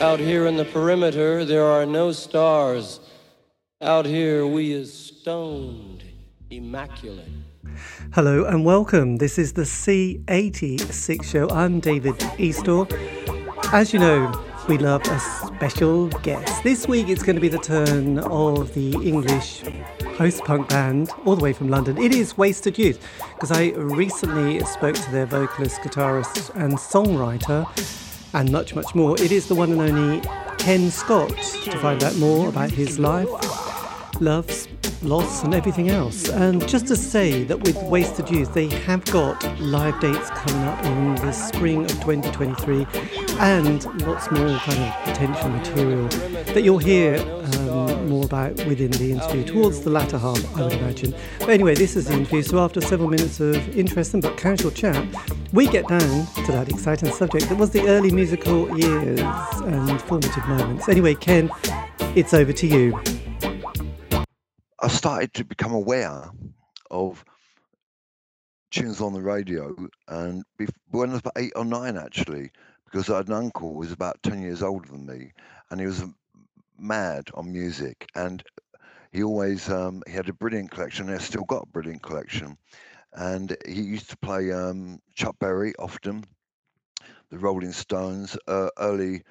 Out here in the perimeter, there are no stars. Out here, we is stoned, immaculate. Hello and welcome. This is the C86 show. I'm David Eastaugh. As you know, we love a special guest. This week it's going to be the turn of the English post punk band all the way from London. It is Wasted Youth because I recently spoke to their vocalist, guitarist, and songwriter and much, much more. It is the one and only Ken Scott to find out more about his life, loves, loss, and everything else. And just to say that with Wasted Youth, they have got live dates coming up in the spring of 2023 and lots more kind of potential material that you'll hear um, more about within the interview towards the latter half, I would imagine. But anyway, this is the interview. So after several minutes of interesting but casual chat, we get down to that exciting subject that was the early musical years and formative moments. Anyway, Ken, it's over to you. I started to become aware of tunes on the radio, and when I was about eight or nine, actually, because I had an uncle who was about ten years older than me, and he was mad on music, and he always um, he had a brilliant collection. And still got a brilliant collection, and he used to play um, Chuck Berry often, the Rolling Stones, uh, early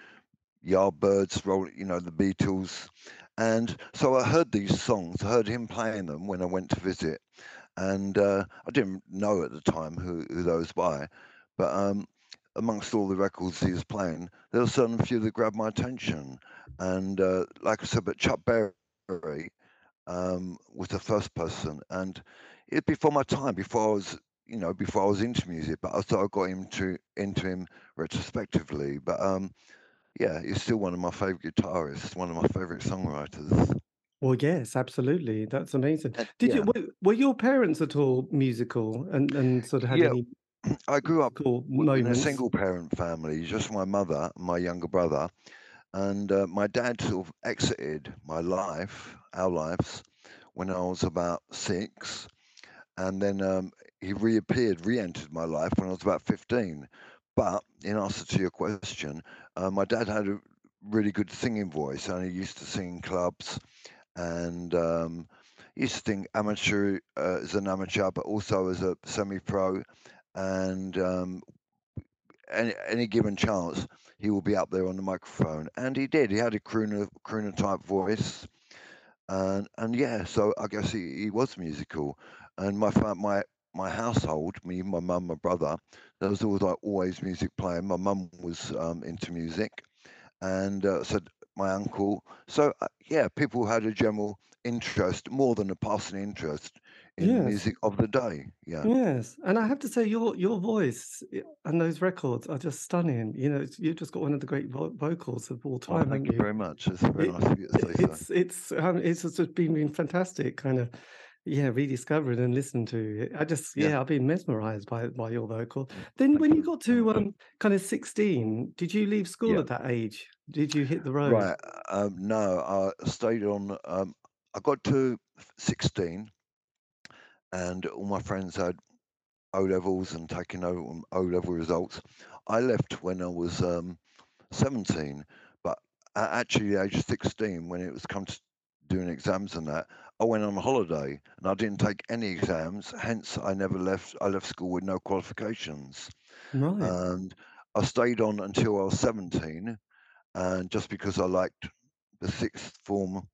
Yardbirds, roll, you know, the Beatles, and so I heard these songs. I heard him playing them when I went to visit, and uh, I didn't know at the time who, who those by, but um, amongst all the records he was playing, there were certain few that grabbed my attention, and uh, like I said, but Chuck Berry um, was the first person, and it before my time, before I was you know before I was into music, but I thought I got into into him retrospectively, but um yeah, he's still one of my favorite guitarists, one of my favorite songwriters. Well, yes, absolutely. That's amazing. Did you were, were your parents at all musical and and sort of had yeah, any I grew up in a single parent family, just my mother my younger brother, and uh, my dad sort of exited my life, our lives, when I was about six, and then um, he reappeared, re-entered my life when I was about 15. But in answer to your question, uh, my dad had a really good singing voice, and he used to sing in clubs, and um, he used to sing amateur uh, as an amateur, but also as a semi-pro, and um, any any given chance, he will be up there on the microphone, and he did. He had a crooner crooner type voice, and and yeah, so I guess he, he was musical. And my my my household, me, my mum, my brother, there was always like always music playing. My mum was um, into music, and uh, so my uncle. So uh, yeah, people had a general interest, more than a passing interest, in the Yes. music of the day. Yeah. Yes. And I have to say your your voice and those records are just stunning. You know, it's- you've just got one of the great vo vocals of all Well, time, thank you you? very much. It's very It, nice of you to say so. it's it's um, it's just been, been fantastic kind of yeah rediscovered and listened to i just Yeah. yeah i've been mesmerized by by your vocal then Thank when you you got to um kind of 16 did you leave school Yeah. at that age did you hit the road Right. Um, no, I stayed on. Um, I got to 16, and all my friends had O levels and taking O O level results. I left when I was um, 17, but at actually the age of 16, when it was come to doing exams and that, I went on holiday and I didn't take any exams. Hence, I never left. I left school with no qualifications, right and I stayed on until I was 17. And just because I liked the sixth form,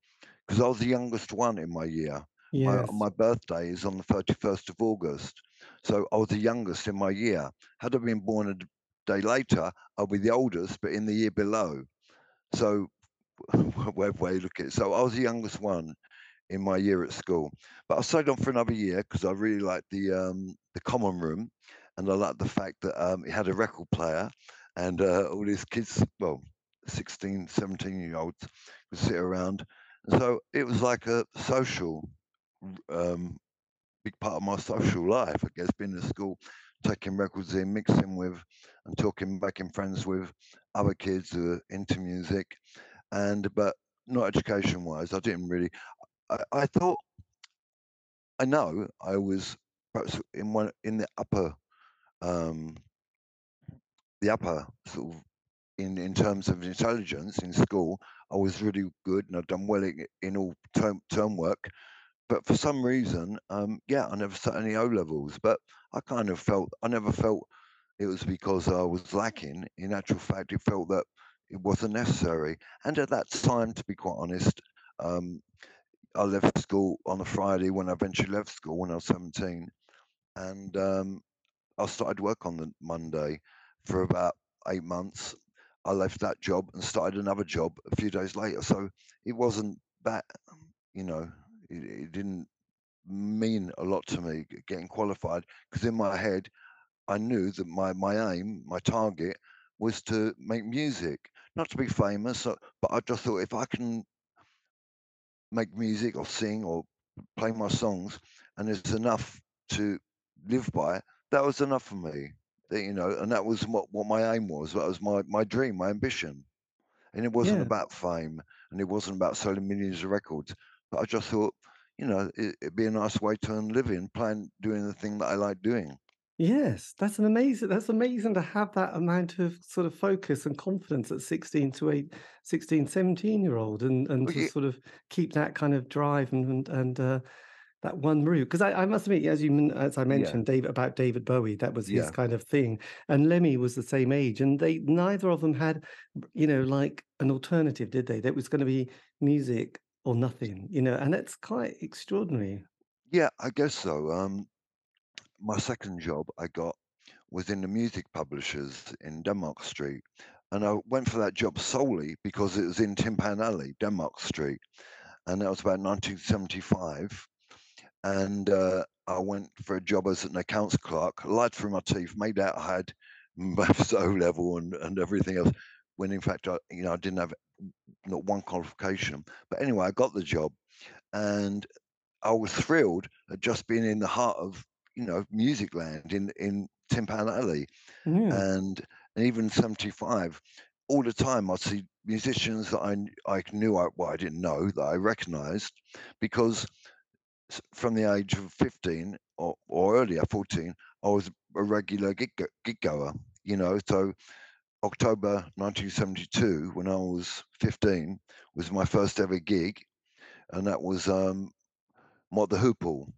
because I was the youngest one in my year. My yes my birthday is on the 31st of August, so I was the youngest in my year. Had I been born a day later, I'd be the oldest, but in the year below. So whatever way you look at it. So I was the youngest one in my year at school, but I stayed on for another year because I really liked the um, the common room, and I liked the fact that um, it had a record player, and uh, all these kids, well, 16, 17 year olds, would sit around, and so it was like a social um, big part of my social life, I guess, being at school, taking records in, mixing with and talking, making friends with other kids who are into music. And but not education wise, I didn't really I, I thought I know I was perhaps in one in the upper um the upper sort of in in terms of intelligence in school. I was really good and I'd done well in, in all term term work. But for some reason, um, yeah, I never sat any O levels. But I kind of felt I never felt it was because I was lacking. In actual fact, it felt that it wasn't necessary. And at that time, to be quite honest, um, I left school on a Friday when I eventually left school when I was 17. And um, I started work on the Monday for about eight months. I left that job and started another job a few days later. So it wasn't that, you know, it, it didn't mean a lot to me getting qualified because in my head, I knew that my, my aim, my target was to make music, not to be famous, uh, but I just thought if I can make music or sing or play my songs and there's enough to live by, that was enough for me. You know, and that was what, what my aim was. That was my, my dream, my ambition. And it wasn't Yeah. about fame and it wasn't about selling millions of records. But I just thought, you know, it, it'd be a nice way to earn a living, playing, doing the thing that I like doing. Yes, that's an amazing that's amazing to have that amount of sort of focus and confidence at 16 to 8, 16, 17 year old and, and to sort of keep that kind of drive and and, and uh, that one route. Because I, I must admit, as you as I Yeah. mentioned, David about David Bowie, that was his Yeah. kind of thing. And Lemmy was the same age, and they neither of them had, you know, like an alternative, did they? That was going to be music or nothing, you know, and that's quite extraordinary. Yeah, I guess so. Um, my second job I got was in the music publishers in Denmark Street. And I went for that job solely because it was in Tin Pan Alley, Denmark Street. And that was about 1975. And uh, I went for a job as an accounts clerk, lied through my teeth, made out I had maths level and, and everything else, when in fact I, you know, I didn't have not one qualification. But anyway, I got the job and I was thrilled at just being in the heart of, you know, music land in, in Tin Pan Alley Yeah. and and even 75 all the time i'd see musicians that i i knew i well i didn't know that i recognized because from the age of 15 or, or earlier 14 i was a regular gig, gig goer you know so october 1972 when i was 15 was my first ever gig and that was um Mott the hoople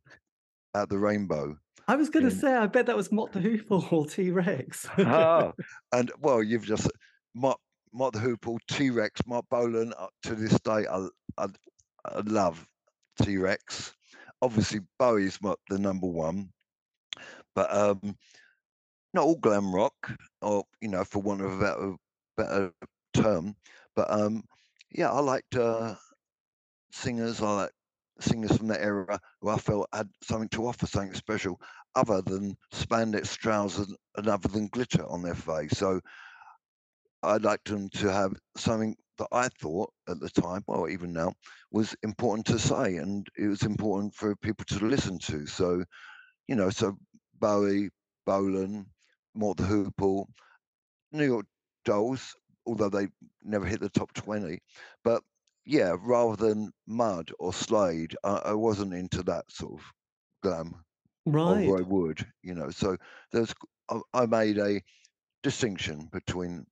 at the rainbow I was going to say, I bet that was Mott the Hoople or T Rex. Ah, and well, you've just Mark, Mark the Hoople, T Rex, Marc Bolan. Uh, to this day, I, I, I love T Rex. Obviously, Bowie's my, the number one, but um, not all glam rock, or you know, for want of a better, better term. But um, yeah, I liked uh, singers. I like singers from that era who I felt had something to offer, something special, other than spandex trousers and other than glitter on their face. So I'd like them to have something that I thought at the time, well, even now, was important to say, and it was important for people to listen to. So, you know, so Bowie, Bolan, Mott the Hoople, New York Dolls, although they never hit the top 20. But yeah, rather than Mud or Slade, I, I wasn't into that sort of glam right. I would, you know. So there's, I, I made a distinction between,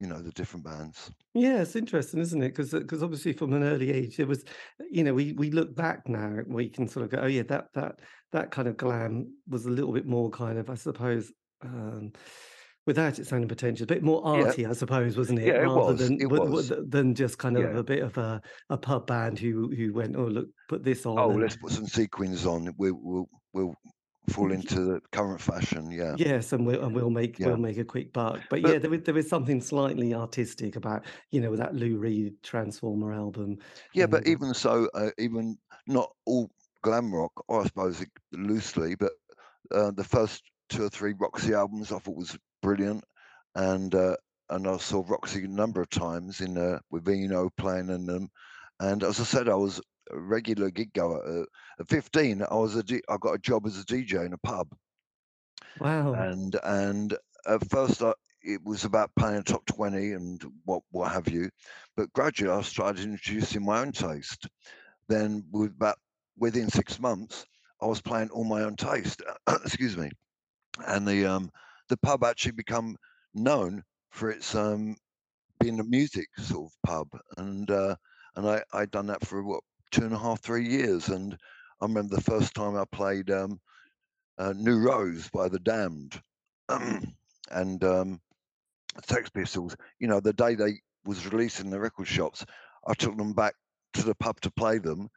you know, the different bands. Yeah, it's interesting, isn't it? Because because obviously from an early age, it was, you know, we we look back now, we can sort of go, oh yeah, that that that kind of glam was a little bit more kind of, I suppose, um, without its own potential, a bit more Yeah, arty, I suppose, wasn't it? yeah, it Rather was. than It was. than just kind of Yeah. a bit of a, a pub band who who went, oh look, put this on Oh, and let's put some sequins on. We'll we'll, we'll fall into the current fashion. Yeah, Yes, and we'll and we'll make we'll make a quick buck. But But yeah, there is there is something slightly artistic about, you know, that Lou Reed Transformer album. yeah, but uh, even so, uh, even not all glam rock, or I suppose loosely, but uh, the first two or three Roxy albums I thought was brilliant, and uh, and I saw Roxy a number of times in uh, with Eno playing in them, and as I said, I was a regular gig goer. Uh, at 15, I was a D- I got a job as a DJ in a pub, wow. and and at first I, it was about playing top 20 and what what have you, but gradually I started introducing my own taste. Then with about within six months, I was playing all my own taste. excuse me, and the um the pub actually become known for its um, being a music sort of pub, and uh, and I I'd done that for what two and a half, three years, and I remember the first time I played um, uh, New Rose by the Damned, and um, Sex Pistols. You know, the day they was releasing the record shops, I took them back to the pub to play them.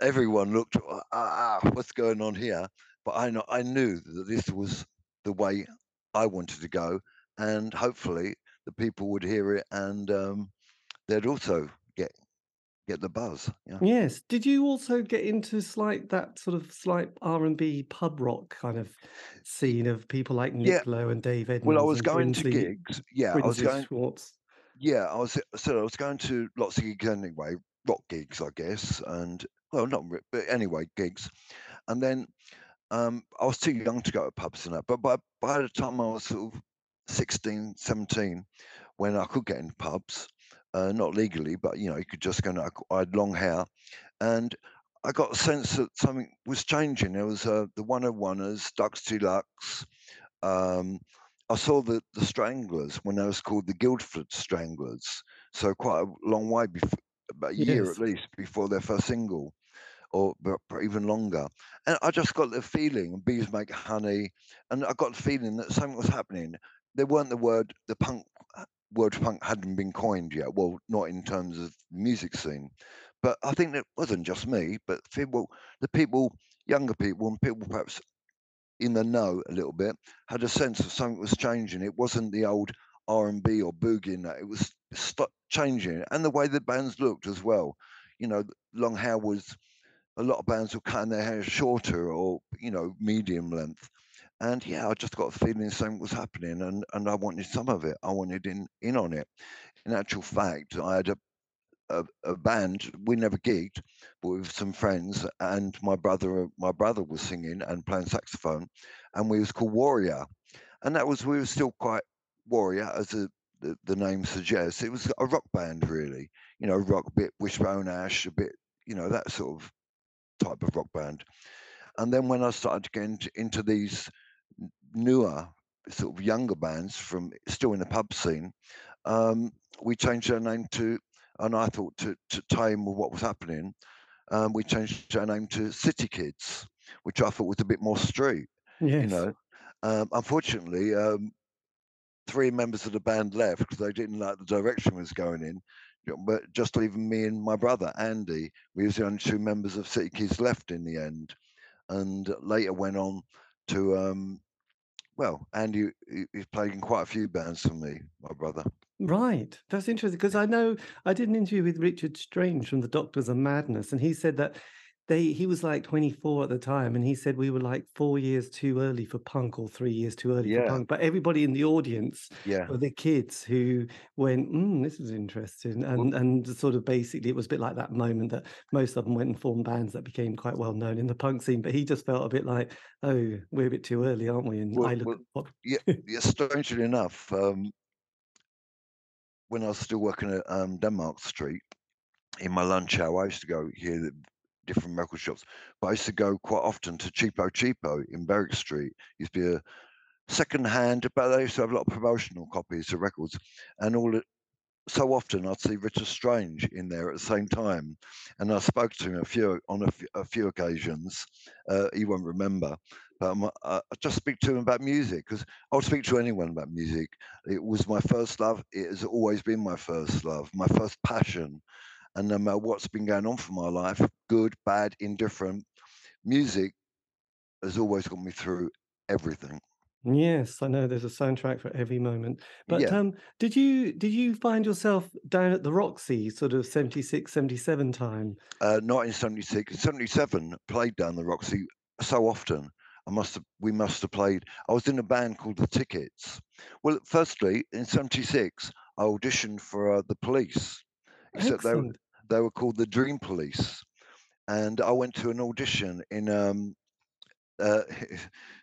Everyone looked, ah, ah, what's going on here? But I know I knew that this was the way I wanted to go, and hopefully the people would hear it and um, they'd also get get the buzz. Yeah. Yes. Did you also get into slight that sort of slight R and B pub rock kind of scene of people like Nick Yeah. Lowe and Dave Edmunds? Well, I was going to gigs. Yeah, I was going. Schwarz. Yeah, I was. So I was going to lots of gigs anyway, rock gigs, I guess, and well, not but anyway, gigs. And then um, I was too young to go to pubs and that. But by by the time I was sort of 16, 17, when I could get in pubs, uh, not legally, but you know, you could just go. And I, I had long hair, and I got a sense that something was changing. There was uh, the 101ers, Ducks Deluxe. Um, I saw the the Stranglers when they was called the Guildford Stranglers. So quite a long way before, about a year at least before their first single, or even longer. And I just got the feeling, bees make honey, and I got the feeling that something was happening. There weren't the word the punk uh, word punk hadn't been coined yet. Well, not in terms of music scene, but I think it wasn't just me, but people, the people, younger people, and people perhaps in the know a little bit had a sense of something was changing. It wasn't the old R and B or boogie and that. It was st- changing, and the way the bands looked as well. You know, long hair was a lot of bands were cutting their hair shorter or you know medium length. And yeah, I just got a feeling something was happening, and and I wanted some of it. I wanted in in on it. In actual fact, I had a a, a band. We never gigged, but with some friends, and my brother my brother was singing and playing saxophone, and we was called Warrior, and that was we were still quite Warrior as the the, the name suggests. It was a rock band really, you know, rock bit Wishbone Ash, a bit you know that sort of type of rock band. And then when I started to get into, into these newer sort of younger bands from still in the pub scene, um, we changed our name to, and I thought to, to with what was happening, um, we changed our name to City Kids, which I thought was a bit more street, Yes. you know. Um, unfortunately, um, three members of the band left because they didn't like the direction was going in. But just leaving me and my brother Andy, we was the only two members of City Kids left in the end, and later went on to um, well, Andy he's played in quite a few bands for me, my brother. Right. That's interesting because I know I did an interview with Richard Strange from the Doctors of Madness, and he said that they he was like 24 at the time, and he said we were like four years too early for punk or three years too early for punk. But everybody in the audience Yeah, were the kids who went, mm, "This is interesting," and and sort of basically it was a bit like that moment that most of them went and formed bands that became quite well known in the punk scene. But he just felt a bit like, "Oh, we're a bit too early, aren't we?" And Well- I look well, what yeah. yeah strangely enough, um, when I was still working at um, Denmark Street in my lunch hour, I used to go hear the different record shops. But I used to go quite often to Cheapo Cheapo in Berwick Street. Used to be a second hand, but they used to have a lot of promotional copies of records, and all the, so often I'd see Richard Strange in there at the same time, and I spoke to him a few on a, few- occasions. Uh, he won't remember, but I, I just speak to him about music because I'll speak to anyone about music. It was my first love. It has always been my first love, my first passion, and no matter what's been going on for my life, good, bad, indifferent, music has always got me through everything. Yes, I know there's a soundtrack for every moment. But Yeah. um, did you did you find yourself down at the Roxy sort of 76, 77 time? uh, 1976 and 77 played down the Roxy so often. I must have, we must have played. I was in a band called The Tickets. Well, firstly, in 76, I auditioned for uh, the police, except they, were-. They were called the Dream Police. And I went to an audition in um, uh,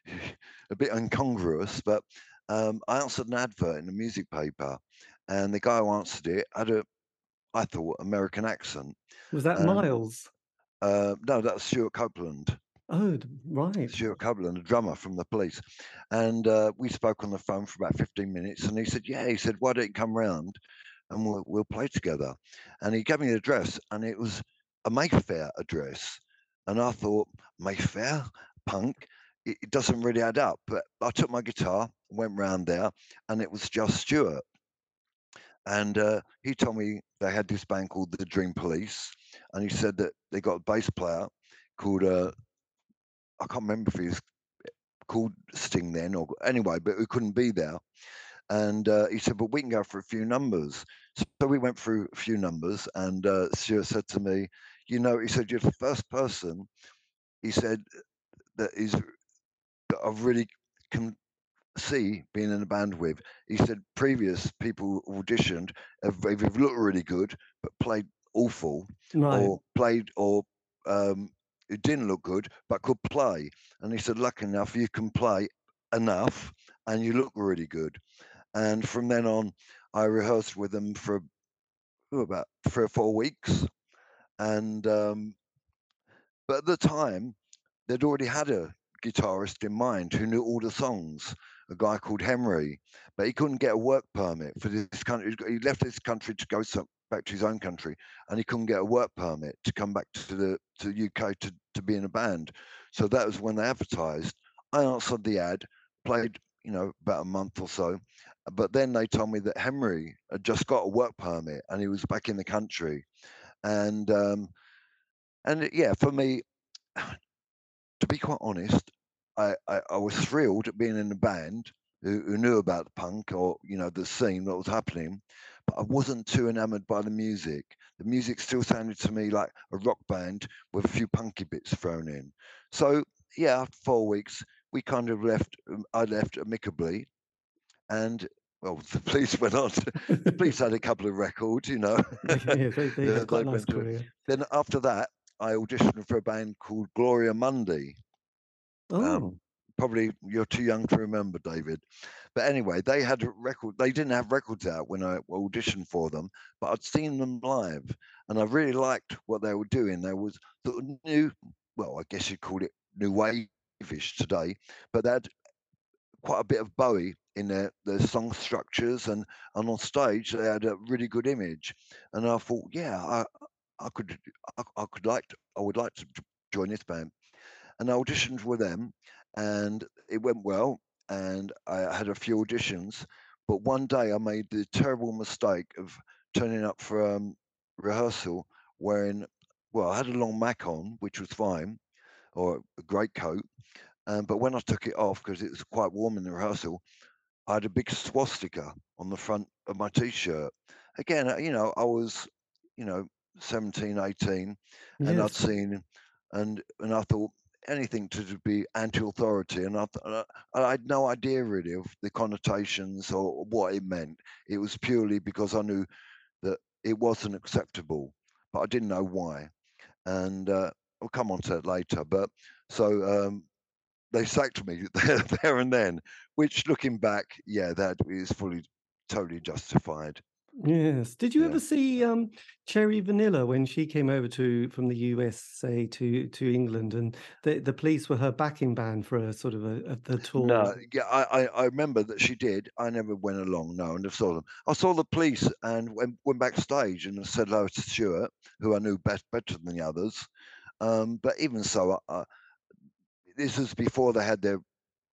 a bit incongruous, but um, I answered an advert in a music paper, and the guy who answered it had a, I thought, American accent. Was that um, Miles? Uh, no, that's Stewart Copeland. Oh, right. Stewart Copeland, a drummer from the police. And uh, we spoke on the phone for about 15 minutes. And he said, Yeah, he said, Why don't you come round and we'll, we'll play together? And he gave me the address, and it was a Mayfair address. And I thought, Mayfair, punk, it, it doesn't really add up. But I took my guitar, went round there, and it was just Stewart. And uh, he told me they had this band called the Dream Police, and he said that they got a bass player called uh, I can't remember if he was called Sting then or anyway, but we couldn't be there. And uh, he said, but we can go for a few numbers. So we went through a few numbers, and uh, Stewart said to me, you know, he said, you're the first person, he said, that is that I've really can see being in a band with. He said previous people auditioned have either looked really good but played awful, Right. or played or um, it didn't look good but could play. And he said, lucky enough, you can play enough and you look really good. And from then on, I rehearsed with them for oh, about three or four weeks. And um, but at the time, they'd already had a guitarist in mind who knew all the songs, a guy called Henry, but he couldn't get a work permit for this country. He left this country to go some, back to his own country, and he couldn't get a work permit to come back to the to the UK to, to be in a band. So that was when they advertised. I answered the ad, played, you know, about a month or so, but then they told me that Henry had just got a work permit and he was back in the country, and um, and yeah, for me, to be quite honest, I, I, I was thrilled at being in a band who, who knew about punk or you know the scene that was happening, but I wasn't too enamored by the music. The music still sounded to me like a rock band with a few punky bits thrown in. So yeah, after four weeks, we kind of left. um, I left amicably, and well, the police went on. To, the police had a couple of records, you know. yeah, they, they Yeah, had quite a they nice career. then after that, I auditioned for a band called Gloria Mundi. Um, oh, Probably you're too young to remember, David. But anyway, they had a record. They didn't have records out when I auditioned for them, but I'd seen them live, and I really liked what they were doing. There was sort of new, well, I guess you'd call it new wave-ish today, but they had quite a bit of Bowie in their, their song structures, and and on stage they had a really good image. And I thought, yeah, I I could I, I could like to, I would like to join this band. And I auditioned with them, and it went well. And I had a few auditions, but one day I made the terrible mistake of turning up for um, rehearsal wearing, well, I had a long mac on, which was fine, or a great coat. Um, but when I took it off, because it was quite warm in the rehearsal, I had a big swastika on the front of my t-shirt. Again, uh, you know, I was, you know, 17, 18, and I'd seen, and and I thought anything to be anti-authority, and I, th- uh, I had no idea really of the connotations or what it meant. It was purely because I knew that it wasn't acceptable, but I didn't know why. And uh, I'll come on to that later. But so um, they sacked me there, there and then, which looking back, yeah, that is fully, totally justified. Yes. Did you Yeah. ever see um, Cherry Vanilla when she came over to from the USA to to England, and the the police were her backing band for a sort of a, a the tour? No, yeah, I, I, I remember that she did. I never went along, no, and never saw them. I saw the police and went, went backstage and said hello to Stewart, who I knew best, better than the others. Um, but even so, I, I, this was before they had their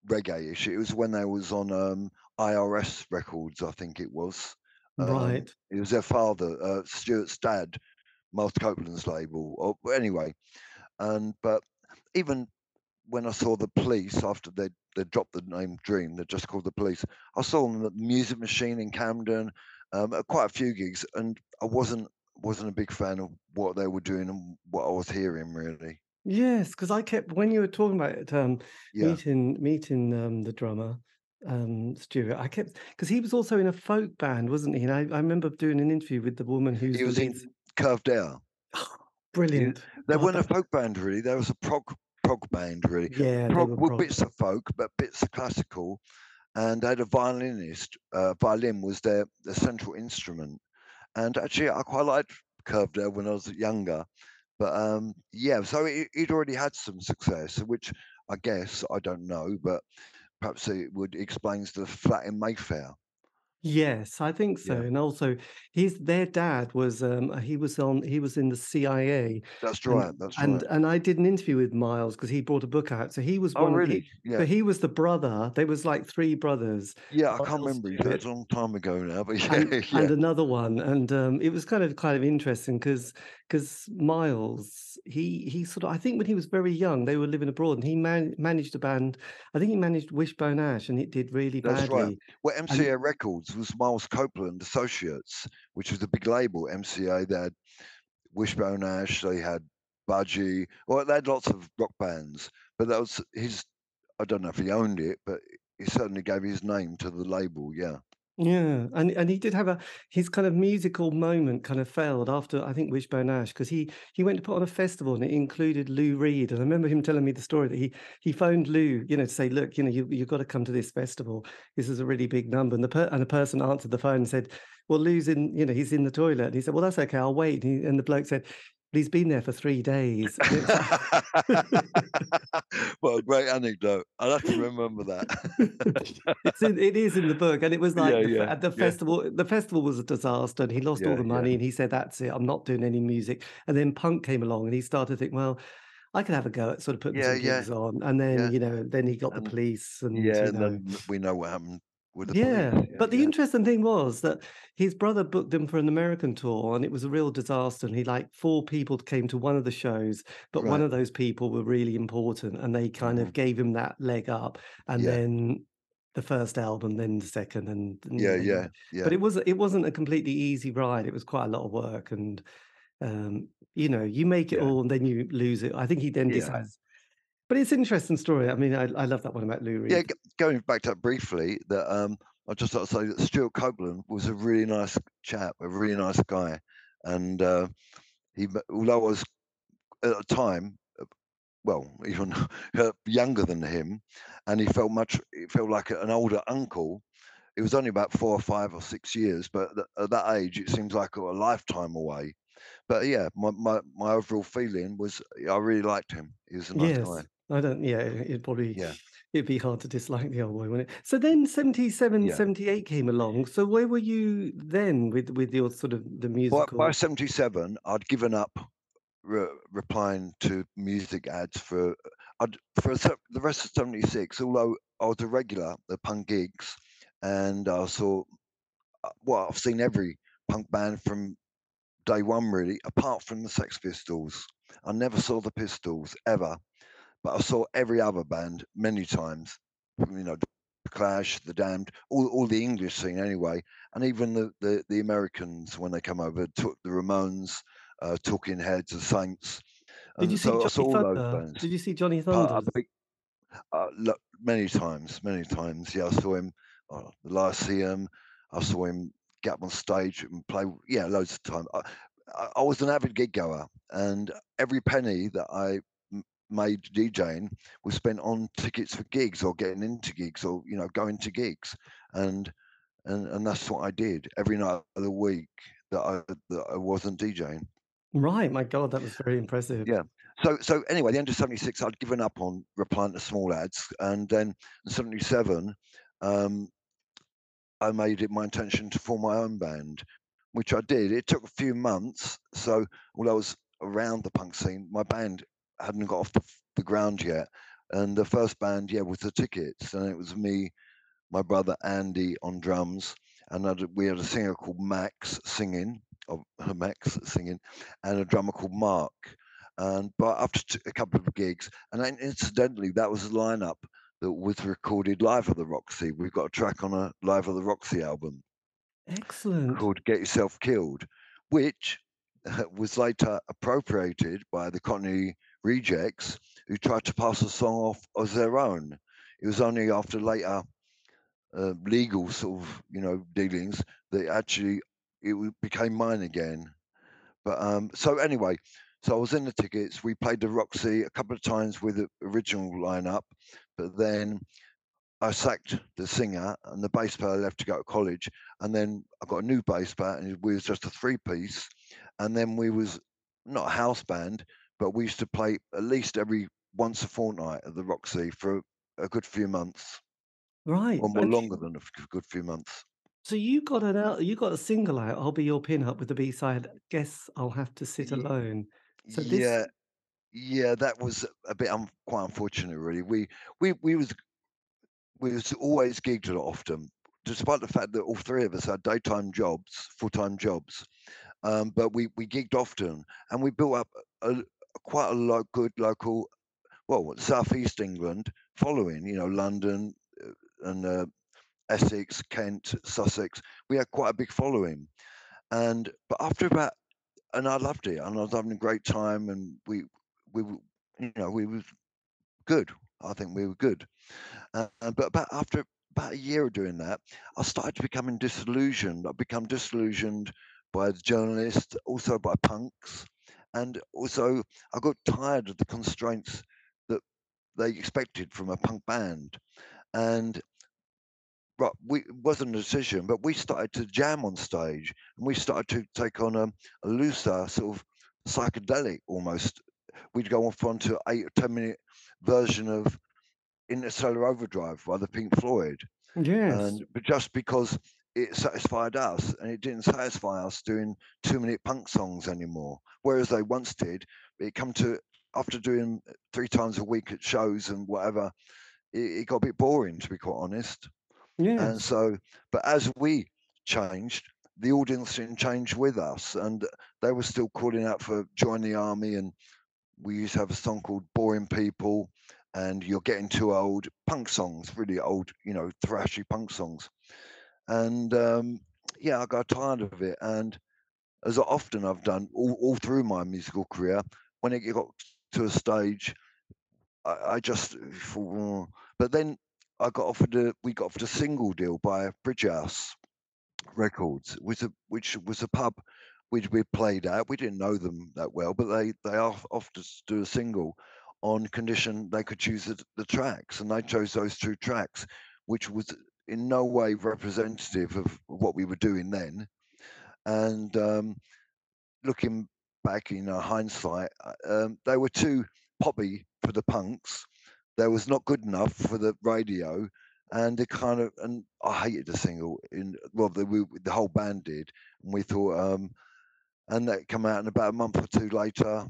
reggae issue. It was when they was on um, IRS records, I think it was. Um, Right. It was their father, uh, Stewart's dad, Miles Copeland's label. Or anyway, and but even when I saw the police after they they dropped the name Dream, they just called the police. I saw them at the Music Machine in Camden, um, at quite a few gigs, and I wasn't wasn't a big fan of what they were doing and what I was hearing really. Yes, because I kept when you were talking about um, Yeah, meeting meeting um, the drummer um, Stewart. I kept because he was also in a folk band, wasn't he? And I, I remember doing an interview with the woman who's he was in Curved Air. Brilliant. They God, weren't a folk band really. There was a prog prog band really. yeah, prog prog. bits of folk, but bits of classical. And they had a violinist. Uh, violin was their, their central instrument. And actually, I quite liked Curved Air when I was younger. But um, yeah, so he, he'd already had some success, which I guess I don't know, but perhaps it would explains the flat in Mayfair. Yes, I think so. Yeah. And also, his their dad was um uh, he was on he was in the CIA, That's and right. That's and right. and and I did an interview with Miles because he brought a book out. So he was Oh, one. He, really? so Yeah. he was the brother. There was like three brothers. Yeah, I can't remember. Stewart, was a long time ago now, but yeah, and yeah, and another one and um it was kind of kind of interesting because because miles he he sort of i think when he was very young they were living abroad and he man, managed a band i think he managed wishbone ash and it did really that's right. badly Well, and MCA Records was Miles Copeland Associates, which was a big label. MCA, they had Wishbone Ash, they had Budgie, well, they had lots of rock bands, but that was his. I don't know if he owned it, but he certainly gave his name to the label. Yeah. Yeah and and he did have a his kind of musical moment kind of failed after i think wishbone ash because he he went to put on a festival and it included lou reed and i remember him telling me the story that he he phoned lou you know to say look you know you, you've got to come to this festival. This is a really big number and the per- and the person answered the phone and said well lou's in you know he's in the toilet and he said well that's okay i'll wait and, he, and the bloke said but he's been there for three days and well, a great anecdote. I'll have to remember that. it's in, it is in the book, and it was like Yeah, the, yeah, at the yeah. festival. The festival was a disaster, and he lost all the money. And he said, "That's it. I'm not doing any music." And then punk came along, and he started to think, "Well, I could have a go at sort of putting Yeah, some gigs on." And then you know, then he got the police, and yeah, you and then we know what happened yeah. Yeah, But the yeah. interesting thing was that his brother booked him for an American tour, and it was a real disaster. And he like four people came to one of the shows, but one of those people were really important, and they kind hmm of gave him that leg up. And Yeah. then the first album, then the second, and, and Yeah, yeah, yeah. but it was it wasn't a completely easy ride. It was quite a lot of work, and um, you know, you make it all and then you lose it. I think he then decides. But it's an interesting story. I mean, I, I love that one about Lou Yeah, Reed. g- going back to that briefly, that um, I just like to say that Stewart Copeland was a really nice chap, a really nice guy, and uh, he, although I was at the time, uh, well, even younger than him, and he felt much, he felt like an older uncle. It was only about four or five or six years, but at that age, it seems like a lifetime away. But yeah, my, my, my overall feeling was I really liked him. He was a nice Yes, guy. I don't. Yeah, it'd probably Yeah, it'd be hard to dislike the old boy, wouldn't it? So then, 77, yeah. 78 came along. So where were you then with with your sort of the By, by 77, I'd given up re- replying to music ads for I'd, for the rest of 76, although I was a regular at punk gigs and I saw, uh, well, I've seen every punk band from day one, really, apart from the Sex Pistols. I never saw the Pistols ever, but I saw every other band many times. You know, the Clash, the Damned, all, all the English scene anyway, and even the, the, the Americans when they come over, took the Ramones, uh, Talking Heads, the Saints, Did you and see so I saw Johnny all those Thunder? bands. Did you see Johnny Thunder? Uh, lo- many times, many times. Yeah, I saw him uh, the Lyceum. I saw him get up on stage and play. Yeah, loads of time. I, I, was an avid gig goer, and every penny that I made DJing was spent on tickets for gigs or getting into gigs or you know going to gigs, and and and that's what I did every night of the week that I that I wasn't DJing. Right, my God, that was very impressive. Yeah. So so anyway, the end of '76, I'd given up on replying to small ads, and then '77, um, I made it my intention to form my own band, which I did. It took a few months. So although I was around the punk scene, my band hadn't got off the, the ground yet. And the first band, yeah, was the Tickets, and it was me, my brother Andy on drums, and I'd, we had a singer called Max singing, of Max singing, and a drummer called Mark. And but after t- a couple of gigs, and then incidentally, that was the lineup that was recorded live at the Roxy. We've got a track on a live at the Roxy album Excellent. called "Get Yourself Killed," which was later appropriated by the Cockney Rejects, who tried to pass the song off as their own. It was only after later uh, legal sort of you know dealings that actually it became mine again. But um, so anyway, so I was in the tickets. We played the Roxy a couple of times with the original lineup, but then I sacked the singer and the bass player left to go to college, and then I got a new bass player, and we was just a three piece, and then we was not a house band, but we used to play at least every once a fortnight at the Roxy for a good few months, Right. or more And longer than a good few months. so you got an out, you got a single out, I'll Be Your Pin-Up with the B-side, Guess I'll Have to Sit Alone. So this, Yeah, yeah, that was a bit un- quite unfortunate, really. We we we was we was always gigged a lot often, despite the fact that all three of us had daytime jobs, full time jobs. Um, but we we gigged often, and we built up a quite a lo- good local, well, southeast England following. You know, London uh, and uh, Essex, Kent, Sussex. We had quite a big following, and but after about, and I loved it, and I was having a great time, and we we you know we was good. I think we were good. Uh, uh, but about after about a year of doing that, I started to becoming disillusioned. I become disillusioned by the journalists, also by punks, and also I got tired of the constraints that they expected from a punk band. And right, we it wasn't a decision, but we started to jam on stage, and we started to take on a, a looser sort of psychedelic almost. We'd go off onto eight or ten minute version of Interstellar Overdrive by the Pink Floyd, yes, and but just because it satisfied us and it didn't satisfy us doing two minute punk songs anymore, whereas they once did. It come to after doing three times a week at shows and whatever, it, it got a bit boring to be quite honest. yeah And so, but as we changed, the audience didn't change with us, and they were still calling out for join the army. And we used to have a song called "Boring People," and "You're Getting Too Old." Punk songs, really old, you know, thrashy punk songs. And um, yeah, I got tired of it. And as often I've done all, all through my musical career, when it got to a stage, I, I just "Oh." but then I got offered a we got offered a single deal by Bridge House Records, which which was a pub which we played at. We didn't know them that well, but they they off- offered us to do a single on condition they could choose the, the tracks, and they chose those two tracks, which was in no way representative of what we were doing then. And um, looking back in uh, hindsight, uh, um, they were too poppy for the punks. They was not good enough for the radio, and it kind of and I hated the single. In well, the we, the whole band did, and we thought, um, and that come out, and about a month or two later,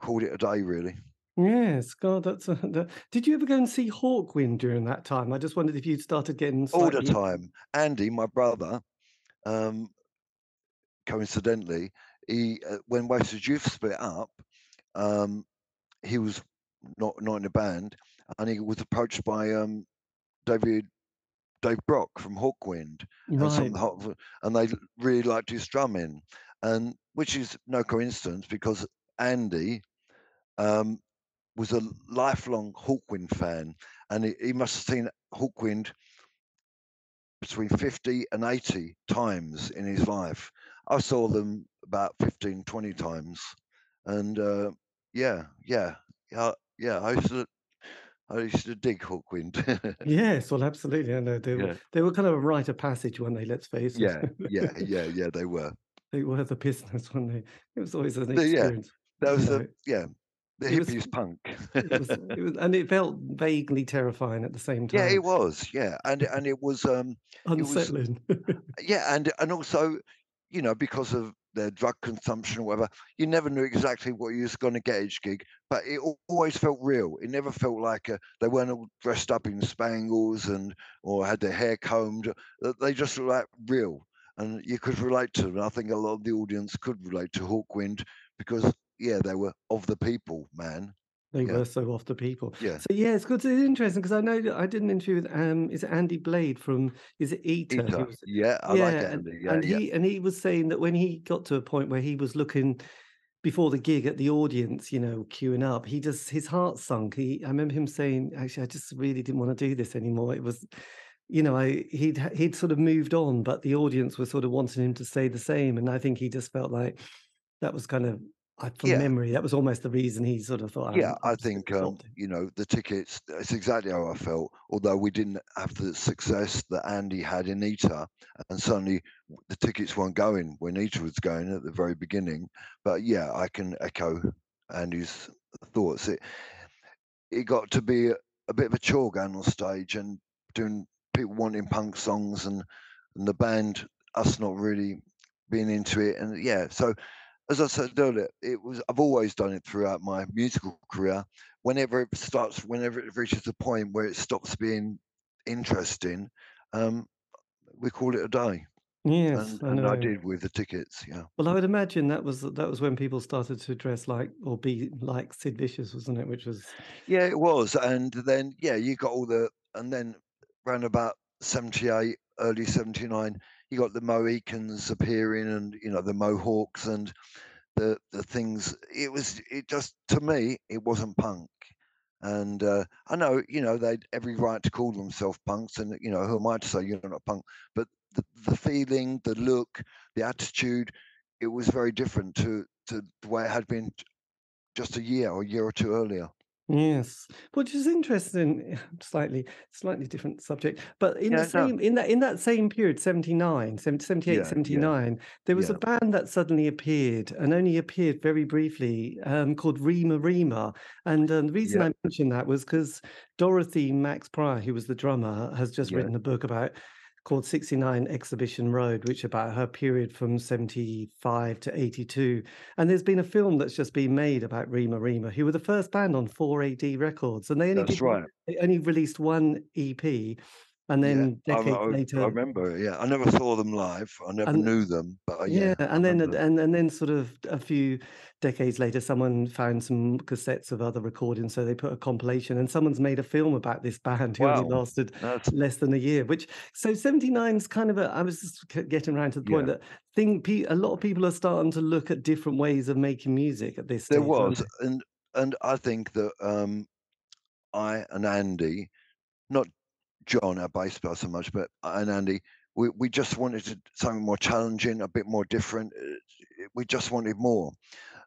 called it a day. Really, yes. God, that's a, that, did you ever go and see Hawkwind during that time? I just wondered if you'd started getting all the time. Andy, my brother, um, coincidentally, he uh, when Wasted Youth split up, um, he was not not in the band, and he was approached by um, David Dave Brock from Hawkwind and right? of the and they really liked his drumming, and which is no coincidence because Andy um, was a lifelong Hawkwind fan, and he, he must have seen Hawkwind between 50 and 80 times in his life. I saw them about 15, 20 times. And uh, yeah, yeah, yeah, yeah. I used to, I used to dig Hawkwind. Yes, well, absolutely. I know they were they were kind of a rite of passage, when they? Let's face it. yeah, yeah, yeah, yeah. They were. They were the business, weren't they? It was always an The- yeah, experience. that was the yeah, the it was hippies punk. it was it was, and it felt vaguely terrifying at the same time. yeah, it was. Yeah, and and it was um it was unsettling. yeah, and and also, you know, because of their drug consumption or whatever, you never knew exactly what you was going to get each gig, but it always felt real. It never felt like uh they weren't all dressed up in spangles and or had their hair combed. They just looked like real, and you could relate to them. I think a lot of the audience could relate to Hawkwind because yeah, they were of the people, man. They Yeah, were so off the people. yeah. So yeah, it's good. It's interesting because I know I did an interview with um, is it Andy Blade from is it Eater? Eater. was Yeah, I yeah, like and Andy. Yeah, and yeah. he and he was saying that when he got to a point where he was looking before the gig at the audience, you know, queuing up, he just his heart sunk. He I remember him saying, actually, I just really didn't want to do this anymore. It was, you know, I he'd he'd sort of moved on, but the audience was sort of wanting him to stay the same, and I think he just felt like that was kind of I, from Yeah. memory, that was almost the reason he sort of thought. Yeah, "I'm- I just gonna think um, you know the tickets. It's exactly how I felt. Although we didn't have the success that Andy had in Eater, and suddenly the tickets weren't going when Eater was going at the very beginning. But yeah, I can echo Andy's thoughts. It it got to be a, a bit of a chore going on stage and doing people wanting punk songs and and the band us not really being into it. And yeah, so as I said earlier, it was I've always done it throughout my musical career. Whenever it starts, whenever it reaches a point where it stops being interesting, um, we call it a day. Yes, And, I and know. I did with the tickets. Yeah. Well, I would imagine that was that was when people started to dress like or be like Sid Vicious, wasn't it? Which was Yeah, it was. And then yeah, you got all the and then round about seventy eight, early seventy nine, you got the Mohicans appearing and you know, the Mohawks and the the things it was it just to me it wasn't punk. And uh, I know, you know, they'd every right to call themselves punks, and you know, who am I to say you're not punk? But the, the feeling, the look, the attitude, it was very different to to the way it had been just a year or a year or two earlier. Yes, which is interesting. Slightly, slightly different subject, but in Yeah, the no. same in that in that same period, 79, 70 78, Yeah, yeah, 79, there was a band that suddenly appeared and only appeared very briefly, um, called Rema Rema. And um, the reason Yeah. I mentioned that was because Dorothy Max Prior, who was the drummer, has just Yeah. written a book about called 69 Exhibition Road, which about her period from 75 to 82. And there's been a film that's just been made about Rema Rema, who were the first band on 4AD Records. And they only did right. they only released one EP. And then I, decades I- later, I remember. Yeah, I never saw them live. I never And- knew them, but uh, yeah, yeah, and then and and then sort of a few decades later, someone found some cassettes of other recordings, so they put a compilation, and someone's made a film about this band who only lasted That's less than a year. Which so seventy nine is kind of a. I was just getting around to the point Yeah. that thing a lot of people are starting to look at different ways of making music at this stage. there was, and and I think that um, I and Andy, not John, our bass player so much, but and Andy, we, we just wanted to, something more challenging, a bit more different. uh, We just wanted more.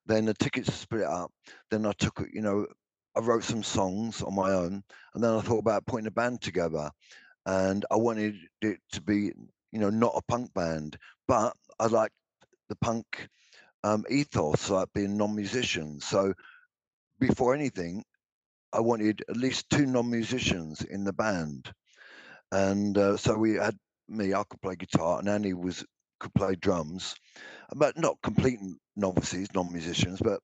Then the tickets split up. Then I took, you know, I wrote some songs on my own, and then I thought about putting a band together, and I wanted it to be, you know, not a punk band, but I like the punk um, ethos, like being non-musicians. So before anything, I wanted at least two non-musicians in the band, and uh, so we had me. I could play guitar, and Annie was could play drums, but not complete novices, non-musicians. But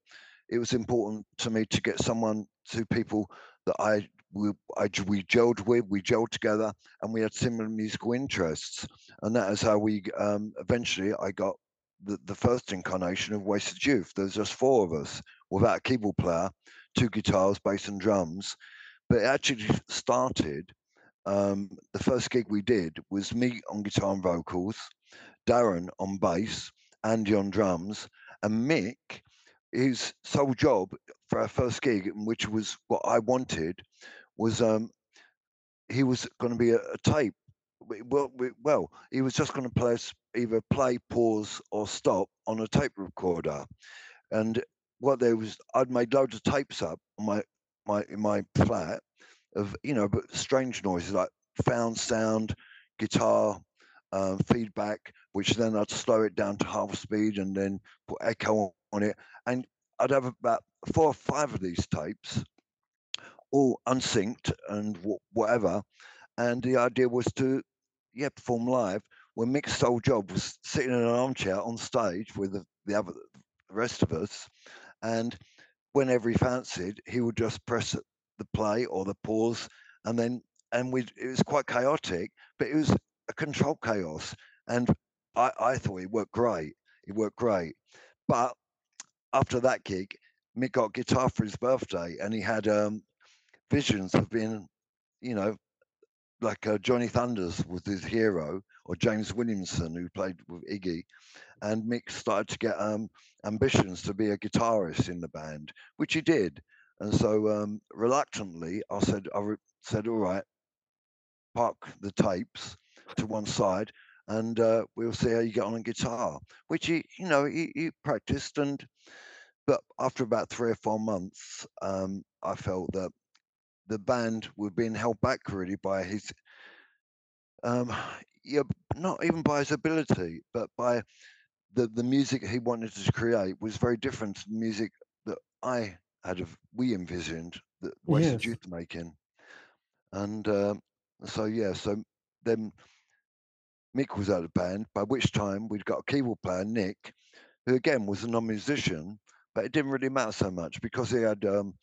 it was important to me to get someone, two people that I we I we gelled with, we gelled together, and we had similar musical interests, and that is how we um, eventually I got the, the first incarnation of Wasted Youth. There's just four of us without a keyboard player, two guitars, bass, and drums. But it actually started. Um, the first gig we did was me on guitar and vocals, Darren on bass, Andy on drums, and Mick. His sole job for our first gig, which was what I wanted, was um, he was going to be a, a tape. Well, we, well, he was just going to play either play, pause, or stop on a tape recorder. And what there was, I'd made loads of tapes up on my my in my flat of you know, but strange noises like found sound, guitar um, feedback, which then I'd slow it down to half speed and then put echo on it, and I'd have about four or five of these tapes, all unsynced and wh- whatever. And the idea was to, yeah, perform live. When Mick's sole job was sitting in an armchair on stage with the, the other, the rest of us, and whenever he fancied, he would just press the play or the pause, and then and we it was quite chaotic, but it was a controlled chaos, and I I thought it worked great. It worked great, but after that gig, Mick got guitar for his birthday, and he had um, visions of being, you know, like uh, Johnny Thunders was his hero, or James Williamson who played with Iggy, and Mick started to get um, ambitions to be a guitarist in the band, which he did. And so um, reluctantly, I said, I re- said, all right, park the tapes to one side, and uh, we'll see how you get on on guitar. Which he, you know, he, he practiced and. but after about three or four months, um, I felt that the band were being held back really by his, um, yeah, not even by his ability, but by the the music he wanted to create was very different to the music that I had of we envisioned that Wasted Yes. Youth making, and um, so yeah, so then Mick was out of band. By which time we'd got a keyboard player, Nick, who again was a non-musician, but it didn't really matter so much because he had um,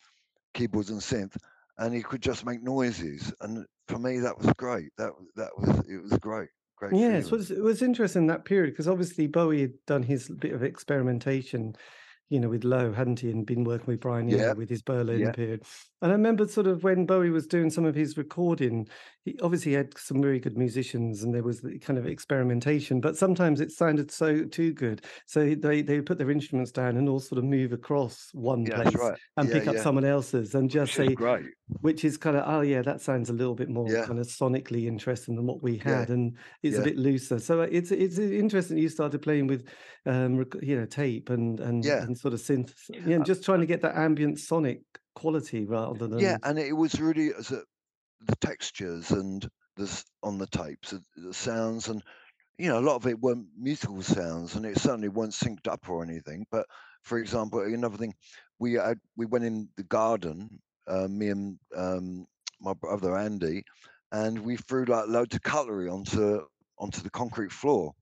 keyboards and synth, and he could just make noises. And for me, that was great. That that was it was great, great. Yes, it was, it was interesting that period because obviously Bowie had done his bit of experimentation, you know, with Low, hadn't he, and been working with Brian Eno Yeah, with his Berlin yeah, period. And I remember sort of when Bowie was doing some of his recording, he obviously had some very good musicians and there was the kind of experimentation, but sometimes it sounded so too good. So they they put their instruments down and all sort of move across one yeah, place right. and Yeah, pick up yeah, someone else's and just which say, great. which is kind of oh yeah that sounds a little bit more kind of sonically interesting than what we had and it's a bit looser so uh, it's it's interesting you started playing with um you know tape and and and sort of synth yeah and Uh, just trying to get that ambient sonic quality rather than Yeah, and it was really as a, the textures and the on the tapes, the, the sounds, and you know, a lot of it weren't musical sounds, and it certainly weren't synced up or anything. But for example, another thing, we had we went in the garden, uh, me and um, my brother Andy, and we threw like loads of cutlery onto onto the concrete floor.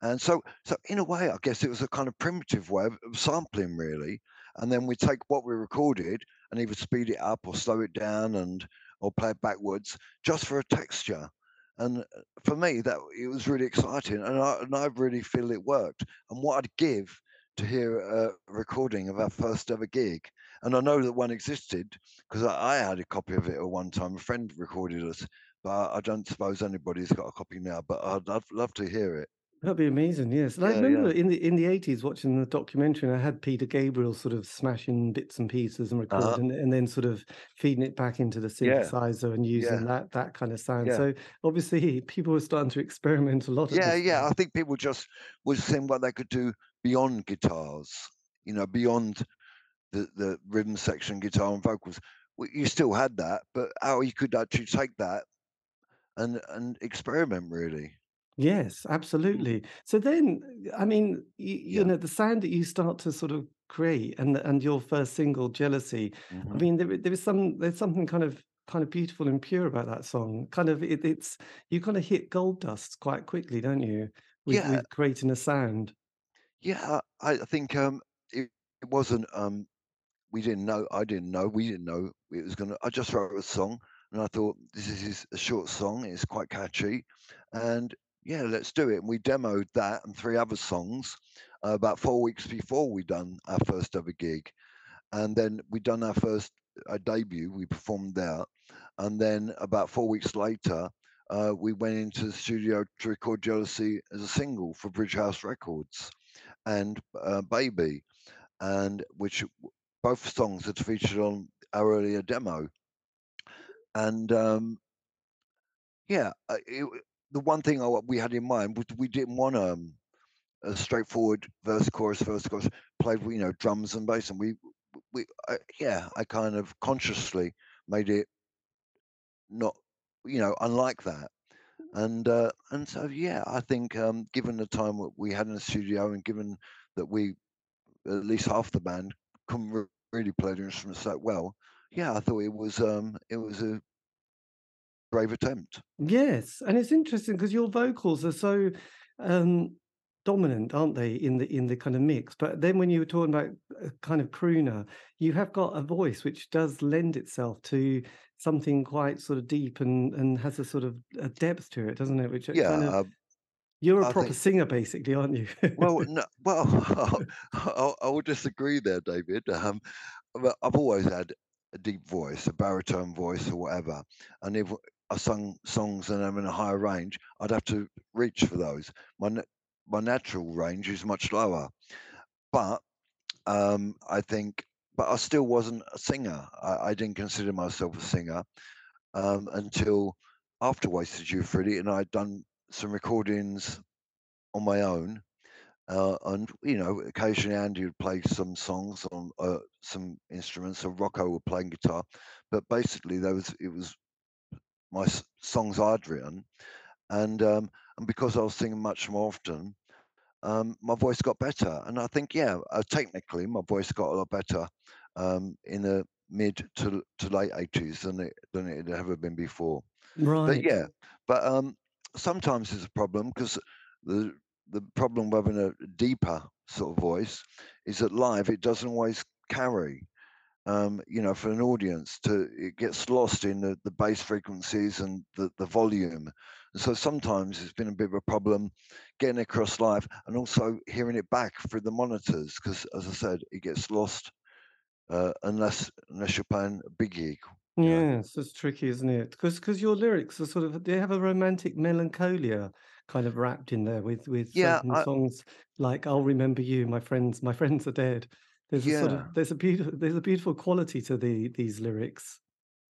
And so, so in a way, I guess it was a kind of primitive way of sampling, really. And then we take what we recorded and either speed it up or slow it down and or play it backwards just for a texture. And uh, for me, that it was really exciting, and I and I really feel it worked. And what I'd give to hear a recording of our first ever gig, and I know that one existed because I, I had a copy of it at one time. A friend recorded us, but I, I don't suppose anybody's got a copy now. But I'd, I'd love to hear it. That'd be amazing yes and i remember yeah. in the in the 80s watching the documentary and i had peter gabriel sort of smashing bits and pieces and Uh huh. recording and then sort of feeding it back into the Yeah, synthesizer and using yeah, that that kind of sound yeah. so obviously people were starting to experiment a lot Yeah, yeah. time I think people just was seeing what they could do beyond guitars, you know, beyond the, the rhythm section, guitar and vocals. You still had that, but how you could actually take that and and experiment really. Yes, Mm, absolutely. So then, I mean, you, you Yeah. know, the sound that you start to sort of create, and and your first single, "Jealousy." I hmm mean, there i- there is some there's something kind of kind of beautiful and pure about that song. Kind of, it, it's you kind of hit gold dust quite quickly, don't you? With Yeah, with creating a sound. yeah. I, I think um it, it wasn't um we didn't know I didn't know we didn't know it was gonna I just wrote a song and I thought this is a short song, it's quite catchy and yeah, let's do it. And we demoed that and three other songs uh, about four weeks before we done our first ever gig. And then we done our first uh, debut, we performed there. And then about four weeks later, uh, we went into the studio to record Jealousy as a single for Bridge House Records and uh, Baby, and which both songs had featured on our earlier demo. And um, yeah, uh, it, the one thing I, we had in mind was we didn't want um, a straightforward verse, chorus, verse, chorus, played you know, drums and bass. And we, we, uh, yeah, I kind of consciously made it not, you know, unlike that. And uh, and so yeah, I think um, given the time that we had in the studio and given that we at least half the band couldn't re- really play the instruments that well, yeah, I thought it was um, it was a brave attempt. Yes, and it's interesting because your vocals are so um, dominant, aren't they, in the in the kind of mix? But then when you were talking about a kind of crooner, you have got a voice which does lend itself to something quite sort of deep and and has a sort of a depth to it, doesn't it? Which Yeah, kind of uh, you're a I proper think. singer, basically, aren't you? Well, no, well, I, I would disagree there, David. Um, I've always had a deep voice, a baritone voice, or whatever. And if I sung songs and I'm in a higher range, I'd have to reach for those. My my natural range is much lower, but um, I think, but I still wasn't a singer. I, I didn't consider myself a singer um, until after Wasted Youth, really, and I'd done some recordings on my own Uh, and you know, occasionally Andy would play some songs on uh, some instruments, or Rocco would play guitar. But basically, there was it was my songs I'd written, and um, and because I was singing much more often, um, my voice got better. And I think, yeah, uh, technically, my voice got a lot better um, in the mid to, to late 80s than it than it had ever been before. Right. But yeah, but um, sometimes it's a problem because the the problem with having a deeper sort of voice is that live it doesn't always carry. Um, you know, for an audience to it gets lost in the, the bass frequencies and the, the volume. And so sometimes it's been a bit of a problem getting across live and also hearing it back through the monitors because as I said, it gets lost uh, unless unless you're playing a big gig. Yes, it's tricky, isn't it? Because because your lyrics are sort of they have a romantic melancholia kind of wrapped in there with with Yeah, certain I, songs like "I'll Remember You," "My Friends, My Friends Are Dead." There's a sort of yeah. there's a beautiful there's a beautiful quality to the these lyrics.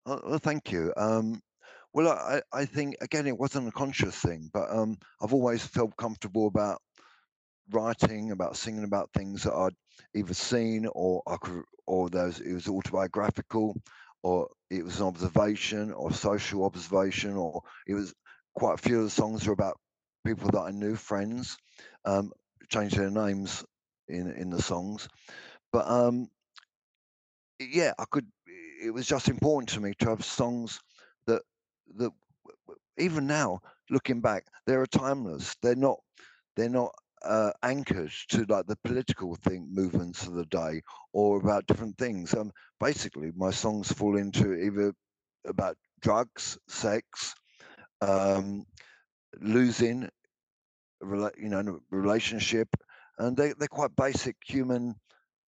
Uh, well, thank you. Um, well, I, I think again, it wasn't a conscious thing, but um, I've always felt comfortable about writing, about singing about things that I'd either seen or I could, or there's it was autobiographical, or it was an observation or social observation, or it was quite a few of the songs are about people that I knew, friends, um, changed their names in in the songs, but um, yeah, I could. It was just important to me to have songs that that even now, looking back, they are timeless. They're not. They're not uh, anchored to like the political thing movements of the day or about different things. Um, basically, my songs fall into either about drugs, sex, um, losing, you know, relationship, and they they're quite basic human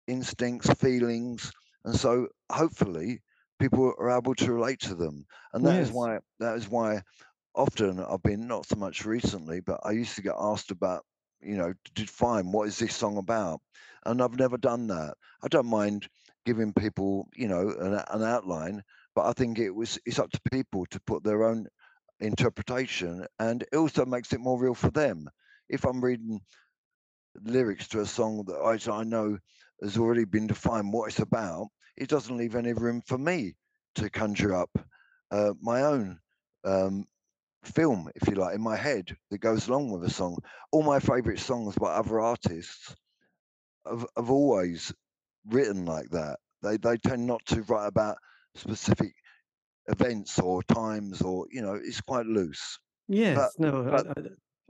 instincts, feelings, and so hopefully people are able to relate to them. And that is Yes. why that is why often I've been not so much recently, but I used to get asked about, you know, to define what is this song about, and I've never done that. I don't mind giving people, you know, an, an outline, but I think it was it's up to people to put their own interpretation, and it also makes it more real for them. If I'm reading lyrics to a song that I, I know has already been defined what it's about, it doesn't leave any room for me to conjure up uh, my own um, film, if you like, in my head that goes along with a song. All my favorite songs by other artists have, have always written like that. They they tend not to write about specific events or times or you know it's quite loose. But Yes. No, but I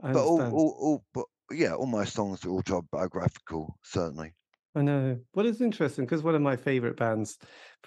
I I but all, all, all but yeah, all my songs are autobiographical, certainly. I know. Well, it's interesting because one of my favorite bands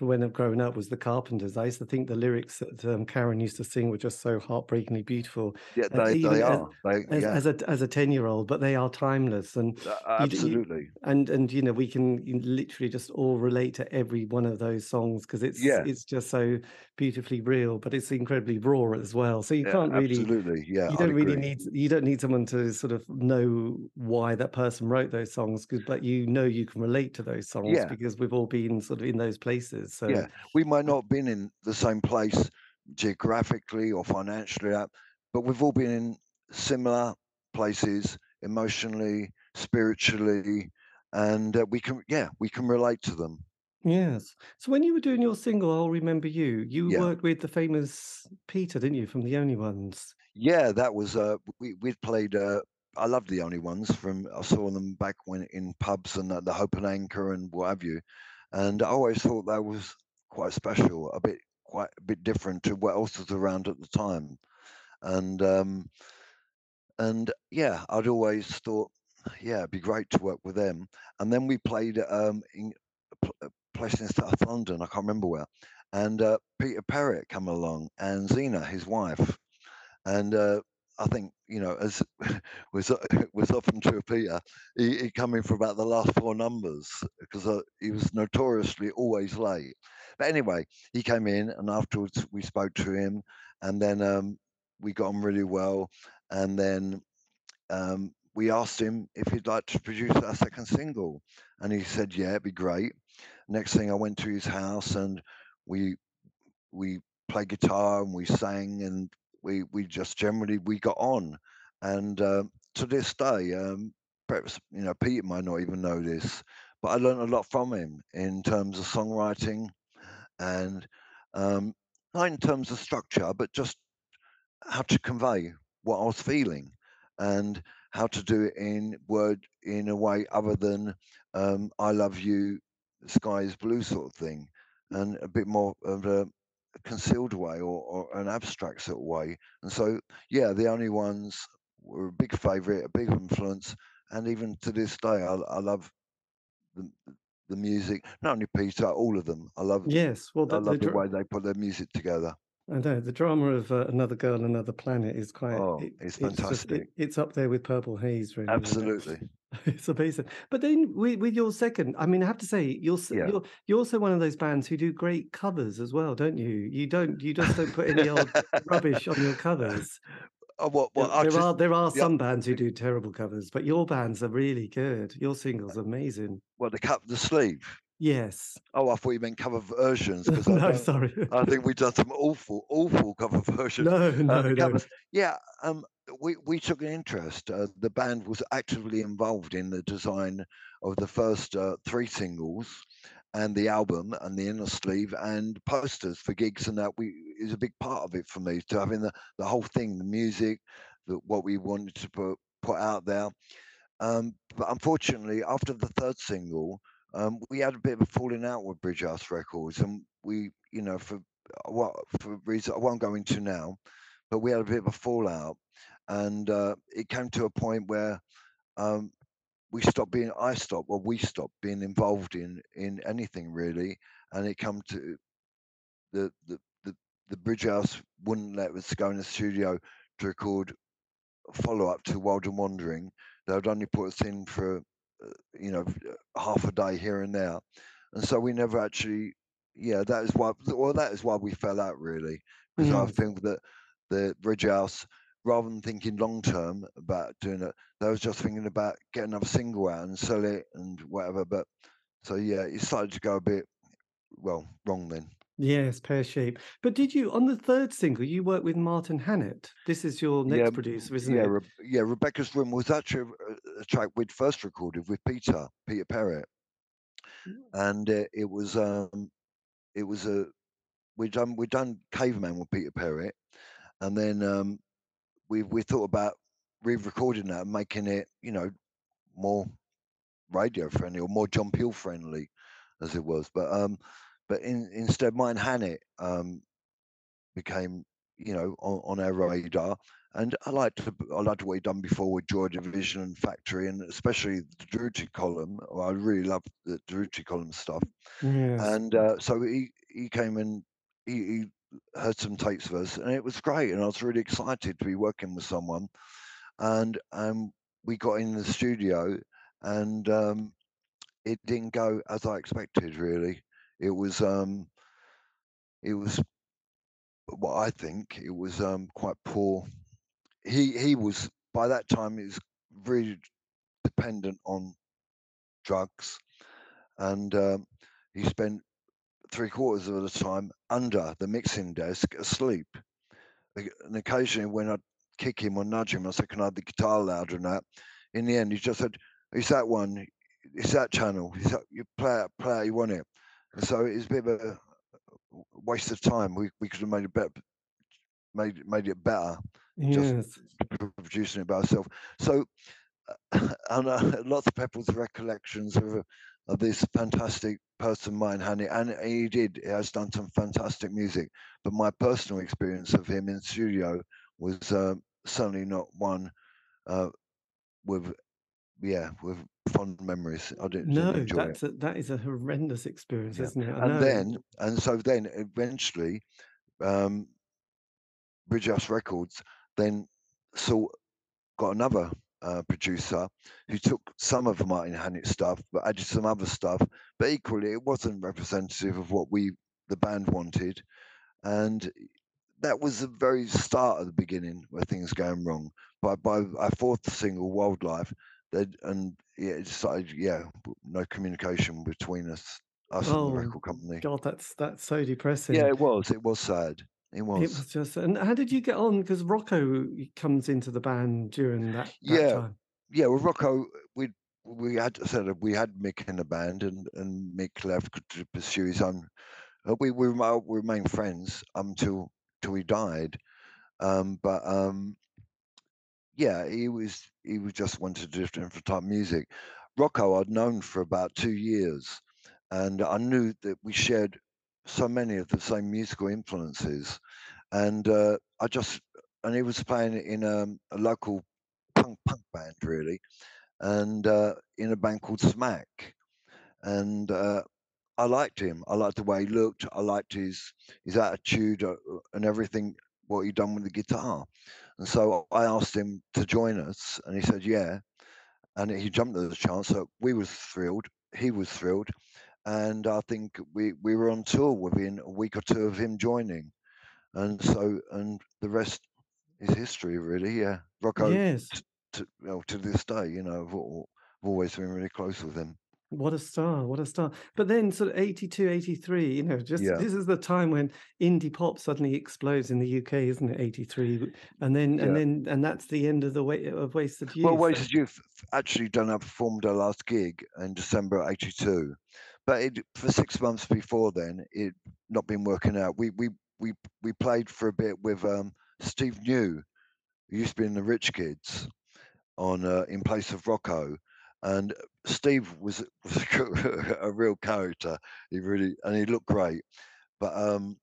when I've grown up was the Carpenters. I used to think the lyrics that um, Karen used to sing were just so heartbreakingly beautiful, Yeah, uh, they they as are. They as yeah, as a as a ten year old. But they are timeless, and a- you, you absolutely. and and you know we can literally just all relate to every one of those songs because it's Yeah, it's just so beautifully real, but it's incredibly raw as well. So you yeah, can't really absolutely. Yeah, you I'd don't really agree. need you don't need someone to sort of know why that person wrote those songs, 'cause but you know you can relate to those songs because we've all been sort of in those places. So yeah. We might not have been in the same place geographically or financially, uh, but we've all been in similar places emotionally, spiritually, and uh, we can yeah we can relate to them. yes. So when you were doing your single, I'll Remember You, you Yeah, worked with the famous Peter, didn't you, from The Only Ones? yeah. That was uh we we'd played. Uh, I love the only ones from I saw them back when in pubs and at the Hope and Anchor and what have you, and I always thought that was quite special, a bit quite a bit different to what else was around at the time, and um, and yeah, I'd always thought, yeah, it'd be great to work with them. And then we played um, in a place in South London, I can't remember where, and uh, Peter Perrett come along and Zena, his wife, and uh, I think you know, as was was often true of Peter, he, he come in for about the last four numbers because uh, he was notoriously always late. But anyway, he came in, and afterwards we spoke to him, and then um, we got on really well, and then um, we asked him if he'd like to produce our second single, and he said, "Yeah, it'd be great." Next thing, I went to his house, and we we played guitar and we sang, and we we just generally we got on, and uh, to this day, um, perhaps you know Peter might not even know this, but I learned a lot from him in terms of songwriting, and um, not in terms of structure, but just how to convey what I was feeling, and how to do it in word in a way other than um, "I love you, sky is blue" sort of thing, and a bit more of a concealed way or, or an abstract sort of way. And so, yeah, the only ones were a big favourite, a big influence, and even to this day, I, I love the the music. Not only Peter, all of them. I love. Yes, well, I love the, the way they put their music together. I know the drama of uh, Another Girl, Another Planet is quite. Oh, it- it's just fantastic. it, it's up there with Purple Haze, really. Absolutely. It's amazing. But then with, with your second, I mean, I have to say, you're, Yeah. you're you're also one of those bands who do great covers as well, don't you? You don't you just don't put any old rubbish on your covers. What? There, Well, I there just, are there are yeah. some bands who do terrible covers, but your bands are really good. Your singles are amazing. well, the cut the sleeve. Yes. Oh, I thought you meant cover versions because I, no, sorry. I think we've done some awful, awful cover versions. no, Uh, no, no. covers- yeah, um, we we took an interest. Uh, the band was actively involved in the design of the first uh, three singles and the album and the inner sleeve and posters for gigs and that we is a big part of it for me to having the the whole thing, the music, the, what we wanted to put put out there. Um, but unfortunately, after the third single, um, we had a bit of a falling out with Bridge House Records, and we, you know, for what for reasons I won't go into now, but we had a bit of a fallout, and uh, it came to a point where um, we stopped being, I stopped, or we stopped being involved in in anything really, and it come to the the the, the Bridge House wouldn't let us go in the studio to record a follow up to Wild and Wandering. They would only put us in for uh, you know half a day here and there, and so we never actually. Yeah, that is why. Well, that is why we fell out really, because I Mm. think that the Bridge House, rather than thinking long term about doing it, they was just thinking about getting another single out and sell it and whatever. But so yeah, it started to go a bit well wrong then. Yes, pear shape. But did you on the third single you worked with Martin Hannett? This is your next Yeah, producer, isn't yeah, it? Re- yeah. Rebecca's Room was actually a, a track we'd first recorded with Peter, Peter Perrett, and uh, it was um, it was a we done we done Caveman with Peter Perrett, and then um, we we thought about re-recording that and making it you know more radio friendly or more John Peel friendly, as it was. But um, but in, instead, Martin Hannett um, became you know on, on our radar. And I liked I liked what he'd done before with Joy Division and Factory, and especially the Durutti Column. I really loved the Durutti Column stuff. Yes. And uh, so he he came and he, he heard some tapes of us, and it was great. And I was really excited to be working with someone. And um, we got in the studio, and um, it didn't go as I expected. Really, it was um, it was what I think it was um, quite poor. He he was by that time was really dependent on drugs, and um, he spent three quarters of the time under the mixing desk asleep. And occasionally, when I'd kick him or nudge him, I said, "Can I have the guitar louder?" And that. In the end, he just said, "It's that one. It's that channel. It's that, you play it, play it. You want it." And so it's a bit of a waste of time. We we could have made it better, made made it better yes. producing it by ourselves. So, uh, and uh, lots of people's recollections of, of this fantastic person, Martin Hannett, and he did. He has done some fantastic music. But my personal experience of him in studio was uh, certainly not one uh, with, yeah, with fond memories. I didn't, No, didn't enjoy it. that's a, that is a horrendous experience, Yeah. isn't it? I and know. then and so then eventually um bridge house records then saw got another uh, producer who took some of martin hannett's stuff but added some other stuff but equally it wasn't representative of what we the band wanted and that was the very start of the beginning where things going wrong by by our fourth single wildlife they and yeah it started yeah no communication between us us and Oh, the record company God, that's that's so depressing. yeah, it was. It was sad. It was. It was just. And how did you get on? Because Rocco comes into the band during that, that Yeah. time. yeah, with Rocco, we we had said we had Mick in the band, and and Mick left to pursue his own. uh, We we, rema- we remained friends until till he died. Um, but um, yeah, he was he was just wanted different type of music. Rocco I'd known for about two years, and I knew that we shared so many of the same musical influences, and uh, I just and he was playing in um, a local punk punk band really, and uh, in a band called Smack, and uh, I liked him. I liked the way he looked. I liked his his attitude uh, uh, and everything what he'd done with the guitar. And so I asked him to join us, and he said yeah. And he jumped at the chance. So we was thrilled. He was thrilled, and I think we we were on tour within a week or two of him joining. And so and the rest is history, really. Yeah, Rocco Yes. to well, to this day, you know, I've, I've always been really close with him. What a star, what a star. But then sort of 82, 83, you know, just Yeah, this is the time when indie pop suddenly explodes in the UK, isn't it? 83. And then and then and that's the end of the way of Wasted Youth. Well. Wasted Youth actually done have performed our last gig in December '82, but it, for six months before then, it not been working out. We we we we played for a bit with um, Steve New, who used to be in the Rich Kids, on uh, in place of Rocco, and Steve was, was a real character. He really and he looked great, but um,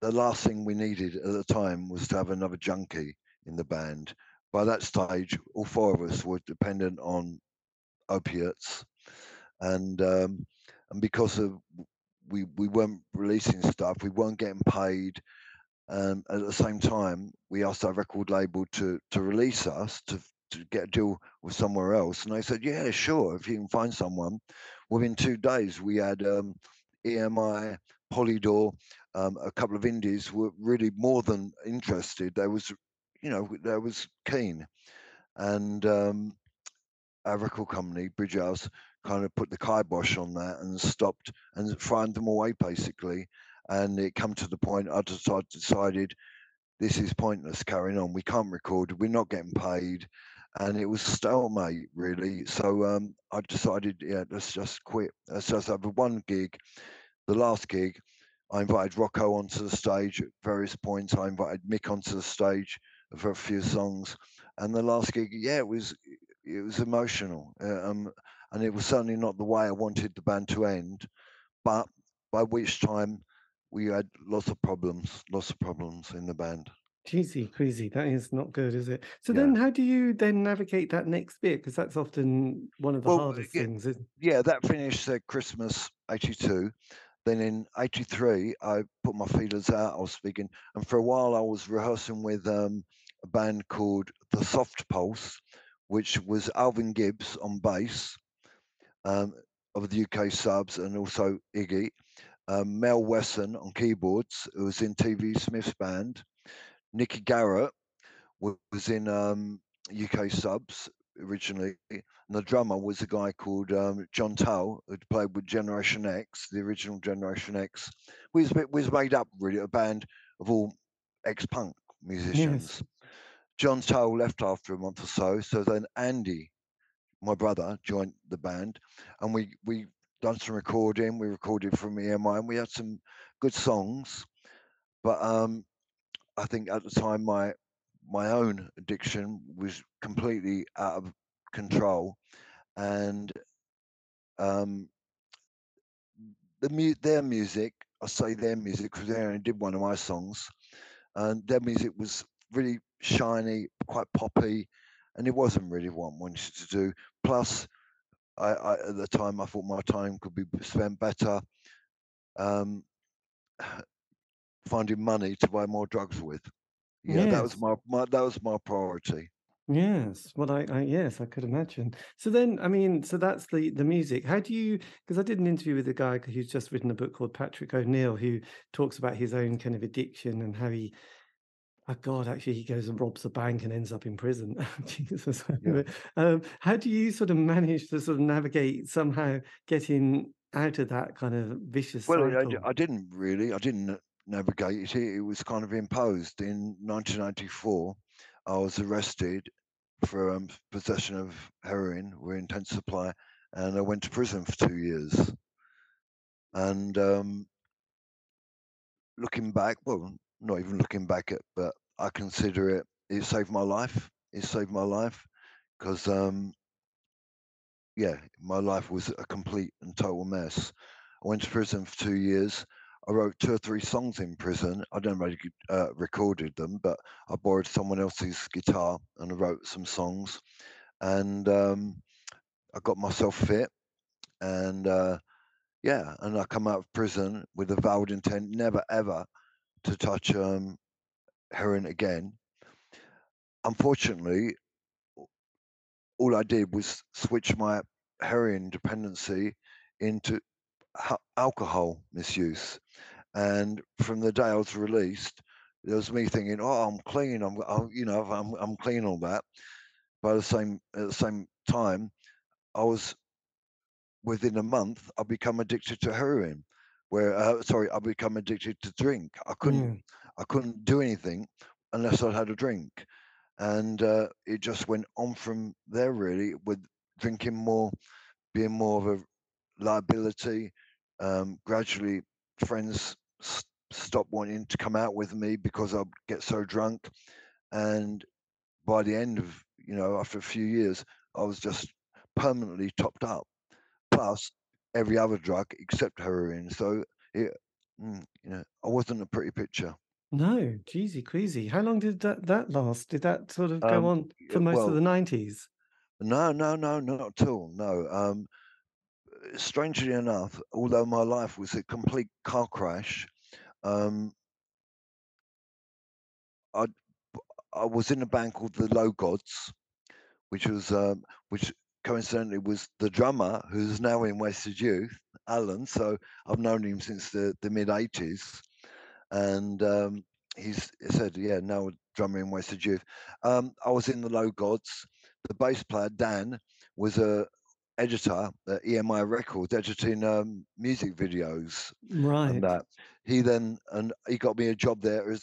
the last thing we needed at the time was to have another junkie in the band. By that stage, all four of us were dependent on opiates, and um, and because of we we weren't releasing stuff, we weren't getting paid. Um, at the same time, we asked our record label to to release us to to get a deal with somewhere else, and they said, "Yeah, sure, if you can find someone." Within two days, we had um, EMI, Polydor, um, a couple of indies were really more than interested. They was, you know, they was keen, and um, our record company, Bridge House, kind of put the kibosh on that and stopped and fried them away basically. And it come to the point I just I decided this is pointless carrying on. We can't record. We're not getting paid, and it was stalemate really. So um, I decided, yeah, let's just quit. Let's just have one gig. The last gig, I invited Rocco onto the stage at various points. I invited Mick onto the stage for a few songs, and the last gig, yeah, it was it was emotional, uh, um, and it was certainly not the way I wanted the band to end. But by which time we had lots of problems, lots of problems in the band. Cheesy, queasy. That is not good, is it? So Yeah. then how do you then navigate that next bit? Because that's often one of the Well, hardest yeah, things. isn't- yeah, that finished uh, Christmas '82. Then in '83, I put my feelers out. I was speaking, and for a while, I was rehearsing with um, a band called the Soft Pulse, which was Alvin Gibbs on bass um, of the UK subs, and also Iggy. Um, Mel Wesson on keyboards, who was in TV Smith's band. Nicky Garrett was in um, UK subs originally. And the drummer was a guy called um, John Tull, who played with Generation X, the original Generation X. We was, was made up really a band of all ex-punk musicians. John Tull left after a month or so, so then Andy, my brother, joined the band, and we we done some recording. We recorded from EMI, and we had some good songs. But um, I think at the time my my own addiction was completely out of control, and um, the mu- their music. I say their music because they only did one of my songs, and their music was really shiny, quite poppy, and it wasn't really what I wanted to do. Plus, I, I at the time I thought my time could be spent better um, finding money to buy more drugs with. Yeah, that was my, my that was my priority. Yes, well, I, I yes, I could imagine. So then, I mean, so that's the the music. How do you? Because I did an interview with a guy who's just written a book called Patrick O'Neill, who talks about his own kind of addiction and how he, oh God, actually, he goes and robs a bank and ends up in prison. Jesus, Yeah. um, how do you sort of manage to sort of navigate somehow getting out of that kind of vicious Well, cycle? I didn't really. I didn't navigate it. It was kind of imposed in 1994. I was arrested for um, possession of heroin, were intense supply, and I went to prison for two years. And um, looking back, well, not even looking back at, but I consider it. It saved my life. It saved my life because, um, yeah, my life was a complete and total mess. I went to prison for two years. I wrote two or three songs in prison. I don't really uh, recorded them, but I borrowed someone else's guitar and I wrote some songs. And um, I got myself fit, and uh, yeah, and I come out of prison with a vowed intent never ever to touch um, heroin again. Unfortunately, all I did was switch my heroin dependency into alcohol misuse. And from the day I was released, there was me thinking, "Oh, I'm clean. I'm, I'm you know, I'm, I'm clean on that." By the same at the same time, I was within a month, I become addicted to heroin. Where uh, sorry, I become addicted to drink. I couldn't, mm. I couldn't do anything unless I had a drink, and uh, it just went on from there. Really, with drinking more, being more of a liability. Um, gradually, friends st- stopped wanting to come out with me because I'd get so drunk, and by the end of you know after a few years, I was just permanently topped up plus every other drug except heroin. So it, mm, you know, I wasn't a pretty picture. No, jeezy queasy. How long did that, that last? Did that sort of go um, on for most well, of the nineties? No, no, no, not at all. No. Um, strangely enough, although my life was a complete car crash, um, I I was in a band called the Low Gods, which was um, which coincidentally was the drummer who's now in Wasted Youth, Alan. So I've known him since the, the mid 80s. And um, he's he said, yeah, now drummer in Wasted Youth. Um, I was in the Low Gods. The bass player, Dan, was a editor at EMI Records, editing um, music videos. Right. And that. He then, and he got me a job there as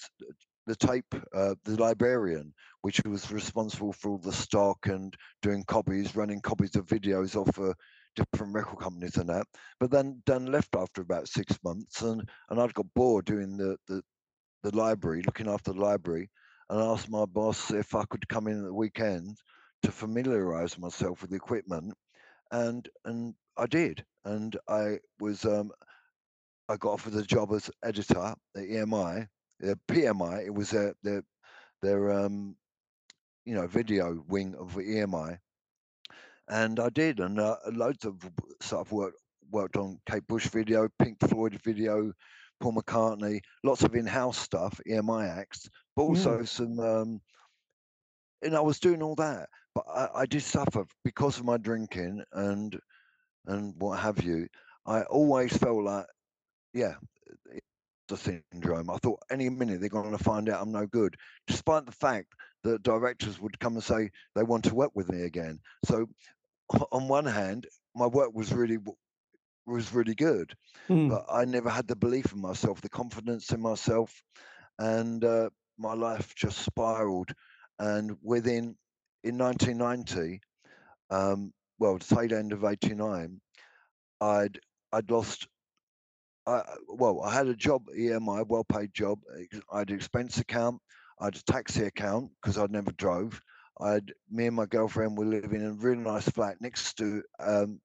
the tape, uh, the librarian, which was responsible for all the stock and doing copies, running copies of videos off for different record companies and that. But then Dan left after about six months, and and I'd got bored doing the the, the library, looking after the library, and I asked my boss if I could come in at the weekend to familiarize myself with the equipment, and and I did, and I was um, I got offered the job as editor at EMI the PMI, it was their their their um, you know video wing of EMI, and I did, and uh, loads of sort of worked worked on Kate Bush video, Pink Floyd video, Paul McCartney, lots of in-house stuff, EMI acts, but also mm. some. Um, and I was doing all that, but I, I did suffer because of my drinking and and what have you. I always felt like, yeah, syndrome. I thought any minute they're going to find out I'm no good, despite the fact that directors would come and say they want to work with me again. So, on one hand, my work was really was really good, mm. but I never had the belief in myself, the confidence in myself, and uh, my life just spiraled. And within in 1990, um, well, the tail end of '89, I'd I'd lost I, well, I had a job at EMI, well paid job. I had an expense account. I had a taxi account because I never drove. I had me and my girlfriend were living in a really nice flat next to um,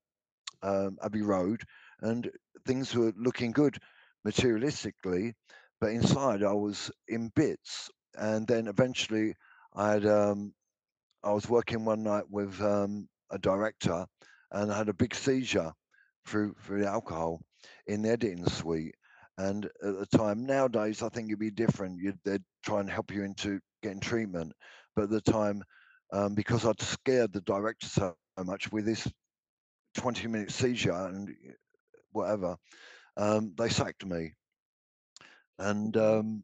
um, Abbey Road, and things were looking good materialistically, but inside I was in bits. And then eventually, I had um, I was working one night with um, a director, and I had a big seizure through through alcohol in the editing suite. And at the time, nowadays, I think it'd be different. You'd, they'd try and help you into getting treatment. But at the time, um, because I'd scared the director so much with this 20 minute seizure and whatever, um, they sacked me. And um,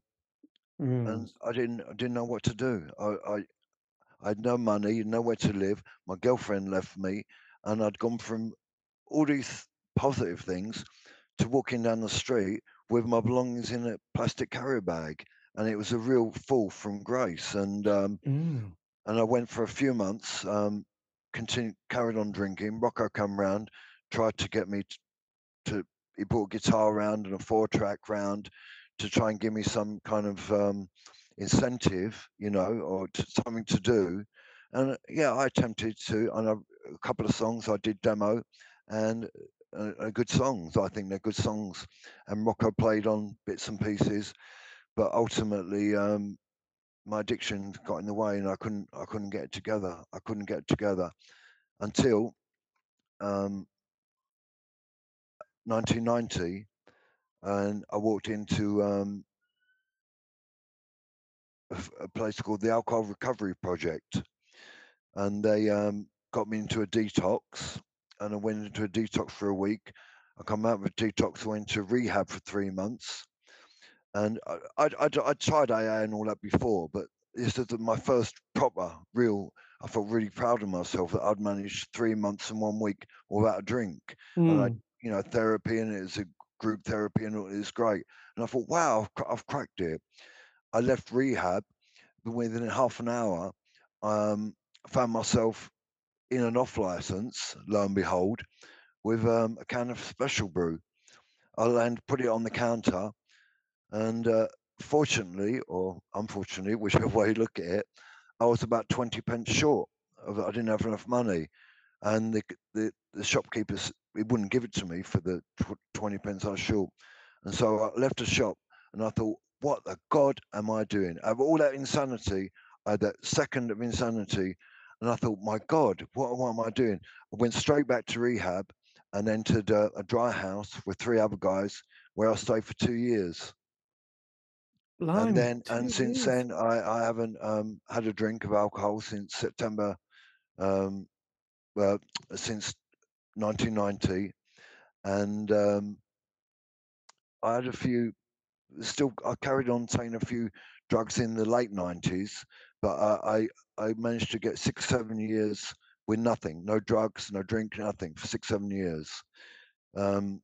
mm. and I didn't I didn't know what to do. I, I I had no money, nowhere to live. My girlfriend left me, and I'd gone from all these positive things to walking down the street with my belongings in a plastic carrier bag, and it was a real fall from grace. And um, mm. and I went for a few months. Um, continued, carried on drinking. Rocco come round, tried to get me to, to he brought a guitar round and a four track round to try and give me some kind of um, incentive, you know, or to, something to do. And yeah, I attempted to. On a, a couple of songs, I did demo, and uh, good songs. I think they're good songs. And Rocco played on bits and pieces, but ultimately, um, my addiction got in the way, and I couldn't. I couldn't get it together. I couldn't get it together until um, 1990, and I walked into um, a, a, place called the Alcohol Recovery Project, and they um, got me into a detox, and I went into a detox for a week. I come out of a detox, went to rehab for three months, and I I, I, I tried AA and all that before, but this is my first proper, real. I felt really proud of myself that I'd managed three months and one week without a drink, mm. and I hmm you know, therapy and it's a group therapy and it was great. And I thought, wow, I've, I've cracked it. I left rehab, but within half an hour, um, found myself in an off license, lo and behold, with um, a can of special brew. I land put it on the counter, and uh, fortunately or unfortunately, whichever way you look at it, I was about twenty pence short. Of, I didn't have enough money, and the the, the shopkeepers he wouldn't give it to me for the tw- 20 pence I was short. And so I left the shop and I thought, what the God am I doing? Of all that insanity, I had that second of insanity. And I thought, my God, what, what am I doing? I went straight back to rehab and entered a, a dry house with three other guys where I stayed for two years. Blimey, and then, and since then, I, I haven't um, had a drink of alcohol since September. Um, well, since 1990, and um, I had a few. Still, I carried on taking a few drugs in the late 90s, but I I, I managed to get six seven years with nothing, no drugs, no drink, nothing for six seven years. Um,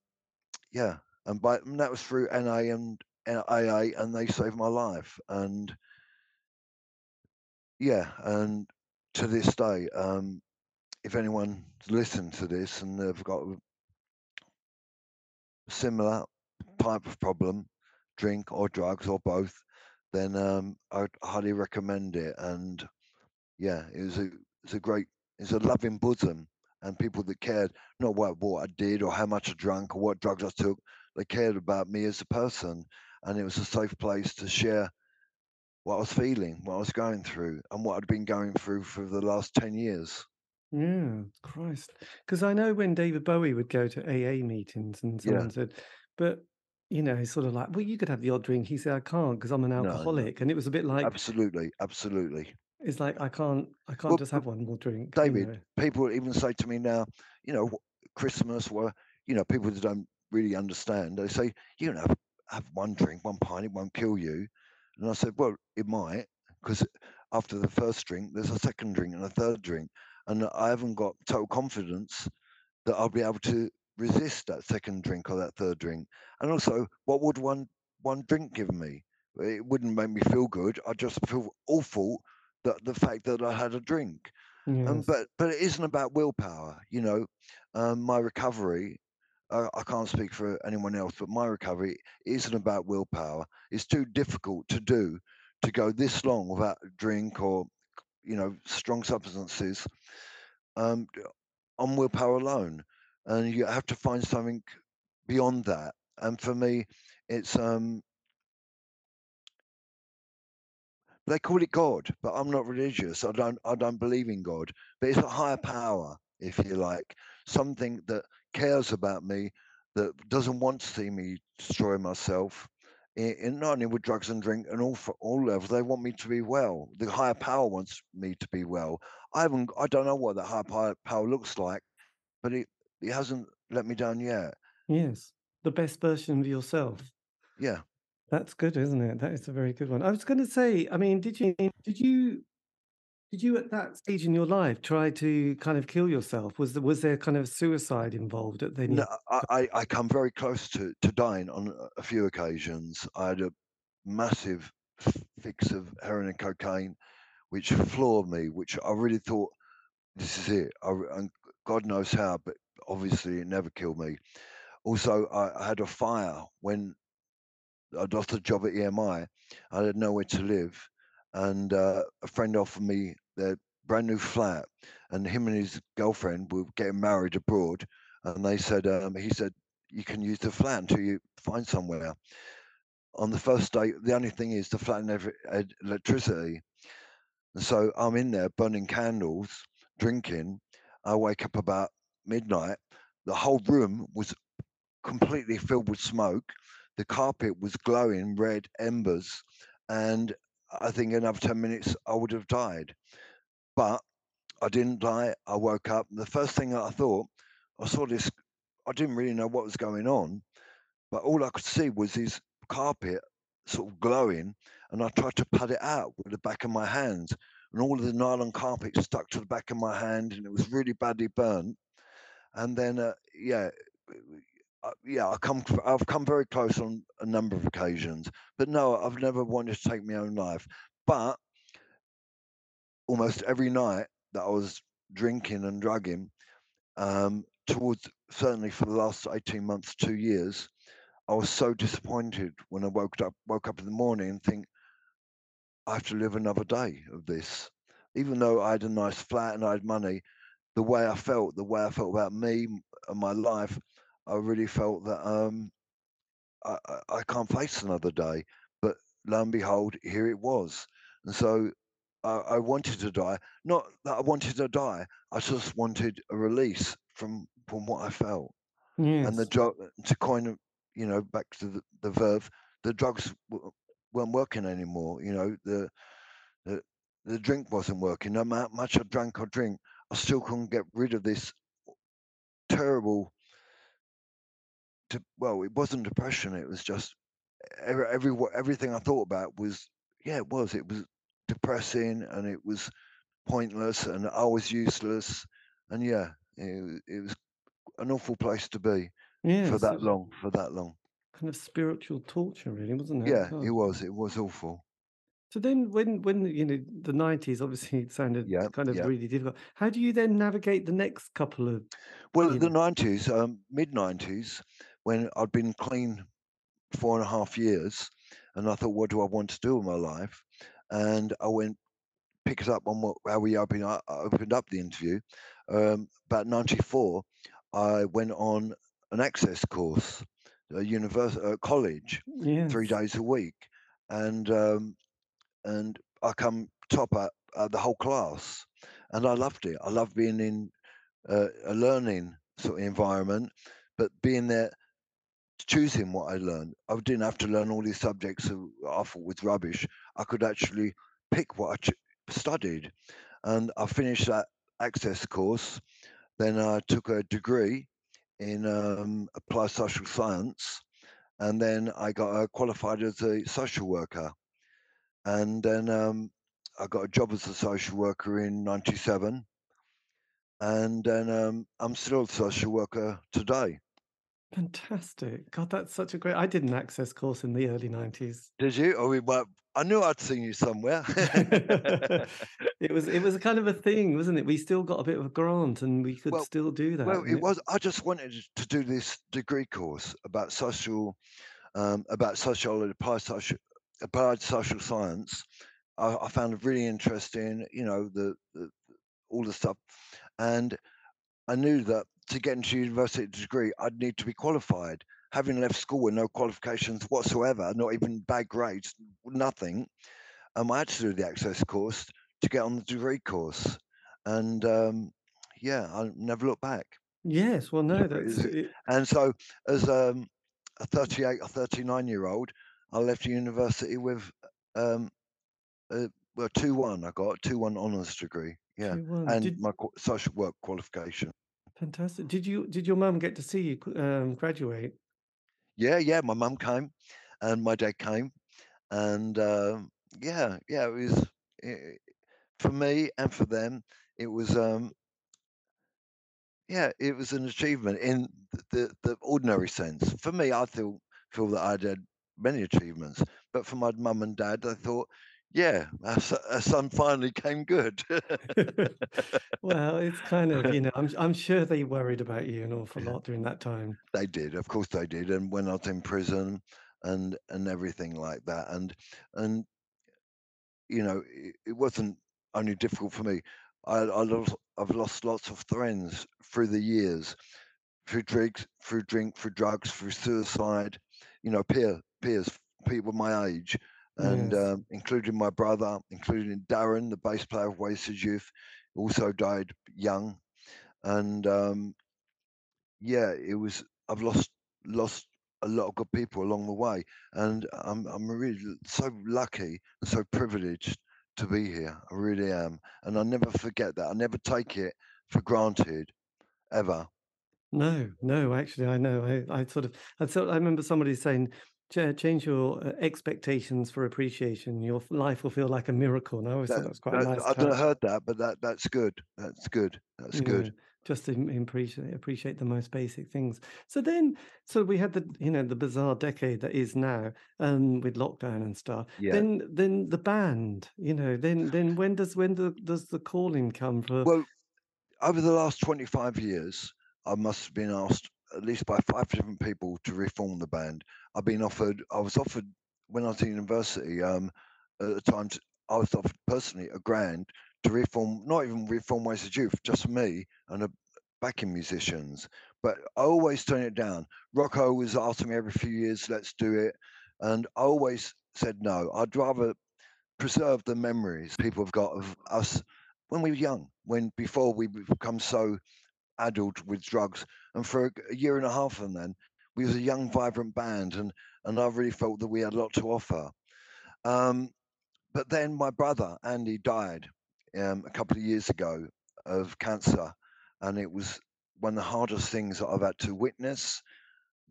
yeah, and by and that was through NA and AA, and they saved my life. And yeah, and to this day, um, if anyone listened to this and they've got a similar type of problem, drink or drugs or both, then um, I'd highly recommend it. And yeah, it was a it's a great it's a loving bosom and people that cared not what what I did or how much I drank or what drugs I took. They cared about me as a person, and it was a safe place to share what I was feeling, what I was going through, and what I'd been going through for the last ten years. Yeah, Christ. Because I know when David Bowie would go to AA meetings and Yeah. someone said, but, you know, he's sort of like, well, you could have the odd drink. He said, I can't because I'm an No, no. alcoholic. And it was a bit like, Absolutely, absolutely. it's like, I can't, I can't Well, just have one more drink, you know. David, people even say to me now, you know, Christmas, where you know, people that don't really understand, they say, you know, have one drink, one pint, it won't kill you. And I said, well, it might, because after the first drink, there's a second drink and a third drink and I haven't got total confidence that I'll be able to resist that second drink or that third drink. And also, what would one one drink give me? It wouldn't make me feel good. I just feel awful that the fact that I had a drink. Um, but but it isn't about willpower. You know, um, my recovery. Uh, I can't speak for anyone else, but my recovery isn't about willpower. It's too difficult to do to go this long without a drink or you know strong substances um, on willpower alone, and you have to find something beyond that. And for me, it's um, they call it God, but I'm not religious. I don't I don't believe in God, but it's a higher power, if you like, something that cares about me, that doesn't want to see me destroy myself. In, in not only with drugs and drink and all for all levels, they want me to be well. The higher power wants me to be well. I haven't I don't know what the higher power looks like, but it it hasn't let me down yet. Yes. The best version of yourself. Yeah. That's good, isn't it? That is a very good one. I was going to say, I mean, did you did you did you at that stage in your life try to kind of kill yourself? Was there was there kind of suicide involved at the No. I, I come very close to, to dying on a- a few occasions. I had a massive fix of heroin and cocaine which floored me, which I really thought this is it. I, and God knows how, but obviously it never killed me. Also, I, had a fire when I lost a job at EMI. I had nowhere to live, and uh, a friend offered me their brand new flat, and him and his girlfriend were getting married abroad, and they said, um, he said, you can use the flat until you find somewhere. On the first day, the only thing is the flat never had electricity, and so I'm in there burning candles, drinking. I wake up about midnight. The whole room was completely filled with smoke. The carpet was glowing red embers, and I think another 10 minutes I would have died. But I didn't die. I woke up. The first thing that I thought, I saw this, I didn't really know what was going on, but all I could see was this carpet sort of glowing, and I tried to put it out with the back of my hands, and all of the nylon carpet stuck to the back of my hand, and it was really badly burnt. And then, uh, yeah, uh, yeah, I come, I've come very close on a number of occasions, but no, I've never wanted to take my own life. But almost every night that I was drinking and drugging, um, towards certainly for the last 18 months, two years, I was so disappointed when I woke up woke up in the morning and think I have to live another day of this. Even though I had a nice flat and I had money, the way I felt, the way I felt about me and my life, I really felt that um, I, I can't face another day. But lo and behold, here it was. And so I, I wanted to die. Not that I wanted to die. I just wanted a release from from what I felt. Yes. And the drug to kind of you know back to the, the verve, the drugs w- weren't working anymore. You know the the the drink wasn't working. No matter how much I drank or drink, I still couldn't get rid of this terrible. To, well, it wasn't depression. It was just every, every everything I thought about was yeah, it was. It was depressing and it was pointless and I was useless. And yeah, it, it was an awful place to be yes, for that long. For that long. kind of spiritual torture, really, wasn't it? Yeah, it was. It was awful. So then, when when you know the nineties, obviously it sounded Yeah, kind of yeah. really difficult. How do you then navigate the next couple of Well, the nineties, um, mid nineties, when I'd been clean four and a half years, and I thought, what do I want to do with my life? And I went picked up on what how we opened up, opened up the interview. Um, about ninety four, I went on an access course, a university, uh, college, three days a week, and um, and I come top at, the whole class, and I loved it. I loved being in uh, a learning sort of environment, but being there, choosing what I learned. I didn't have to learn all these subjects that I thought was rubbish. I could actually pick what I ch- studied, and I finished that access course. Then I took a degree in um, applied social science, and then I got uh, qualified as a social worker. And then um, I got a job as a social worker in '97, and then um, I'm still a social worker today. fantastic. God, that's such a great. I did an access course in the early nineties. Did you? Oh, we might. I knew I'd seen you somewhere. it was it was a kind of a thing, wasn't it? We still got a bit of a grant, and we could well, still do that. well, it it, was. I just wanted to do this degree course about social, um, about sociology, applied social, science. I, I found it really interesting. You know, the, the all the stuff, and I knew that to get into university degree, I'd need to be qualified. Having left school with no qualifications whatsoever, not even bad grades, nothing, um, I had to do the access course to get on the degree course. And um, yeah, I never looked back. yes, well, no, that's it, And so, as um, a 38 or 39 year old, I left university with um, a, well, 2 1. I got a 2 1 honours degree. Yeah. And Did my social work qualification. fantastic. Did you did your mum get to see you um, graduate? Yeah, yeah. My mum came and my dad came. And um, yeah, yeah, it was eh, for me and for them, it was, um, yeah, it was an achievement in the, the ordinary sense. For me, I feel, feel that I'd had many achievements, but for my mum and dad, I thought, Yeah, our, so- our uh, son finally came good. well, it's kind of you know I'm I'm sure they worried about you an awful lot during that time. they did, of course they did, and when I was in prison and and everything like that, and and you know it, it wasn't only difficult for me. I, I lost, I've lost lots of friends through the years, through drugs, through drink, through drugs, through suicide. You know, peer peers, people my age, and Yes. um, including my brother, including Darren, the bass player of Wasted Youth, also died young. And um, yeah, it was. I've lost lost a lot of good people along the way, and I'm I'm really so lucky and so privileged to be here. I really am, and I never forget that. I never take it for granted ever. No, no, actually, I know. I, I sort of, I sort, I remember somebody saying, "Cha- change your uh, expectations for appreciation. Your life will feel like a miracle. And I always thought That, that was quite that nice I've not heard that, but that that's good. That's good. That's know, good. just to appreciate appreciate the most basic things. So then, so we had the you know the bizarre decade that is now, um, with lockdown and stuff. Yeah. Then then the band, you know, then then when does when the, does the calling come for? Well, over the last 25 years, I must have been asked at least by five different people to reform the band. I've been offered, I was offered when I was in university, um, at the time, I was offered personally a grand to reform, not even reform Wasted Youth, just me and a backing musicians. But I always turn it down. Rocco was asking me every few years, let's do it. And I always said no. I'd rather preserve the memories people have got of us when we were young, when before we become so addled with drugs. And for a, year and a half and then, we was a young, vibrant band, and and I really felt that we had a lot to offer. Um, but then my brother Andy died um, a couple of years ago of cancer, and it was one of the hardest things that I've had to witness,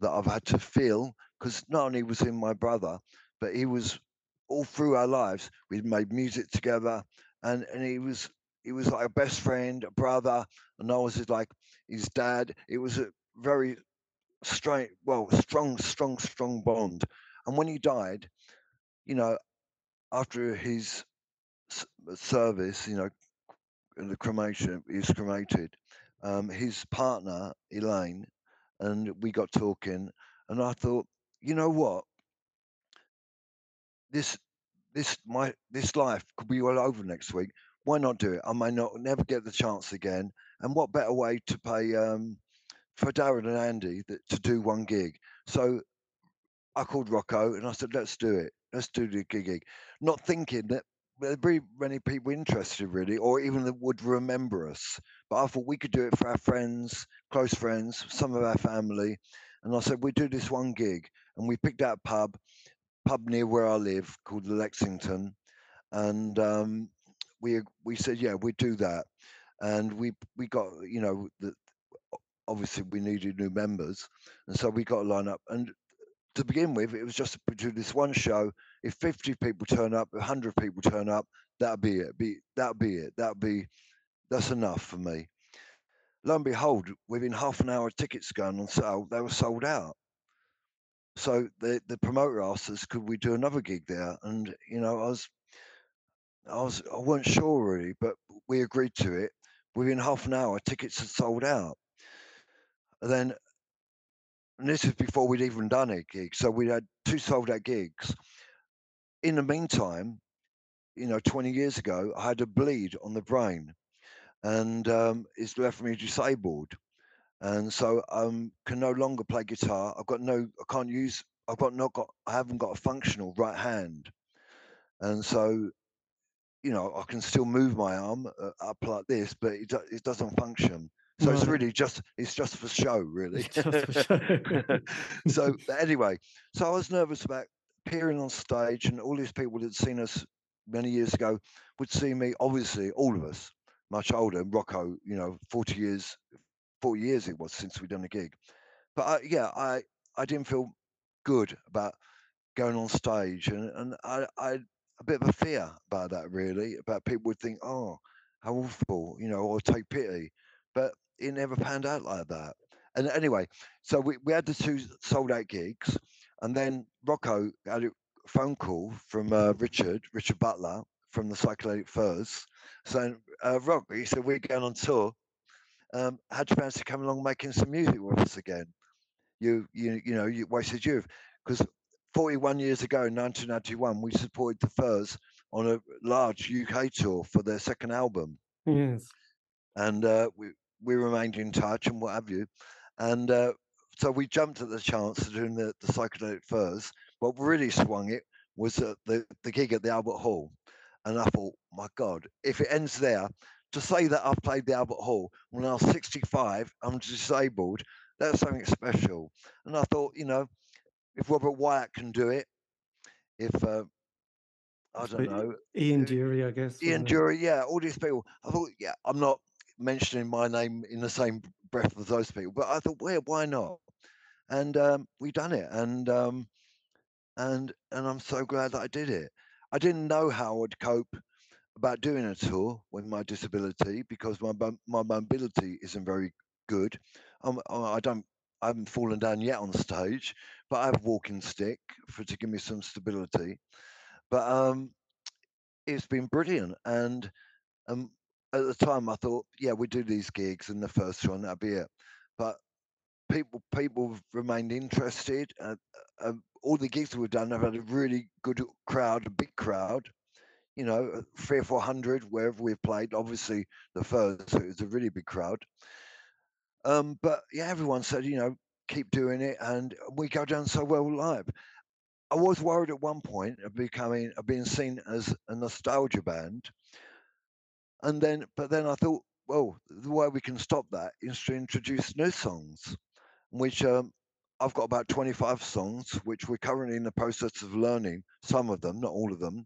that I've had to feel, because not only was he my brother, but he was all through our lives. We'd made music together, and and he was he was like a best friend, a brother, and I was his, like his dad. It was a very straight, well, strong, strong, strong bond. And when he died, you know, after his service, you know, the cremation, he was cremated. Um, his partner Elaine and we got talking, and I thought, you know what, this this my this life could be all over next week. Why not do it? I may not never get the chance again. And what better way to pay um, for Darren and Andy that, to do one gig? So I called Rocco and I said, let's do it. Let's do the gig. Not thinking that there'd be many people interested really, or even that would remember us. But I thought we could do it for our friends, close friends, some of our family. And I said, we do this one gig. And we picked out a pub, pub near where I live called Lexington. And um, we we said, yeah, we do that. And we we got, you know, the, obviously we needed new members. And so we got a line up. And to begin with, it was just to do this one show. If 50 people turn up, 100 people turn up, that'll be it. Be that'll be it. That'll be that's enough for me. Lo and behold, within half an hour, tickets going on sale, they were sold out. So the the promoter asked us, could we do another gig there? And you know, I was I was I weren't sure really, but we agreed to it. Within half an hour, tickets had sold out. And then and this is before we'd even done a gig. So we had two sold out gigs. In the meantime, you know, 20 years ago, I had a bleed on the brain and um, it's left me disabled. And so um can no longer play guitar. I've got no, I can't use, I've got not got, I haven't got a functional right hand. And so, you know, I can still move my arm uh, up like this, but it, it doesn't function. So it's really just, it's just for show, really. For show. so anyway, so I was nervous about appearing on stage, and all these people that had seen us many years ago would see me. Obviously, all of us much older. and Rocco, you know, forty years, forty years it was since we'd done a gig. But I, yeah, I I didn't feel good about going on stage, and and I I a bit of a fear about that really. About people would think, oh, how awful, you know, or take pity. But it never panned out like that. And anyway, so we, we had the two sold out gigs, and then Rocco had a phone call from uh, Richard, Richard Butler from the Psychedelic Furs, saying, uh, "Rob," he said, "We're going on tour. Um, how'd you fancy coming along making some music with us again? You, you, you know, you wasted youth because 41 years ago, in 1991, we supported the Furs on a large UK tour for their second album. Yes. And uh, we, we remained in touch and what have you. And uh, so we jumped at the chance of doing the, the Psychedelic Furs. What really swung it was uh, the, the gig at the Albert Hall. And I thought, my God, if it ends there, to say that I've played the Albert Hall when I was 65, I'm disabled, that's something special. And I thought, you know, if Robert Wyatt can do it, if uh, I don't know, Ian Dury, I guess. Ian Dury, yeah, all these people. I thought, yeah, I'm not mentioning my name in the same breath as those people, but I thought, well, why not? And um, we done it, and um, and and I'm so glad that I did it. I didn't know how I would cope about doing a tour with my disability because my my mobility isn't very good. I'm, I don't I haven't fallen down yet on stage, but I have a walking stick for to give me some stability. But um, it's been brilliant, and um, at the time I thought, yeah, we do these gigs, and the first one that'd be it. But people people remained interested. Uh, uh, all the gigs we've done have had a really good crowd, a big crowd. You know, three or four hundred wherever we've played. Obviously, the first it was a really big crowd. Um, but yeah, everyone said, you know, keep doing it, and we go down so well live. I was worried at one point of becoming of being seen as a nostalgia band, and then but then I thought, well, the way we can stop that is to introduce new songs, which um, I've got about 25 songs, which we're currently in the process of learning some of them, not all of them,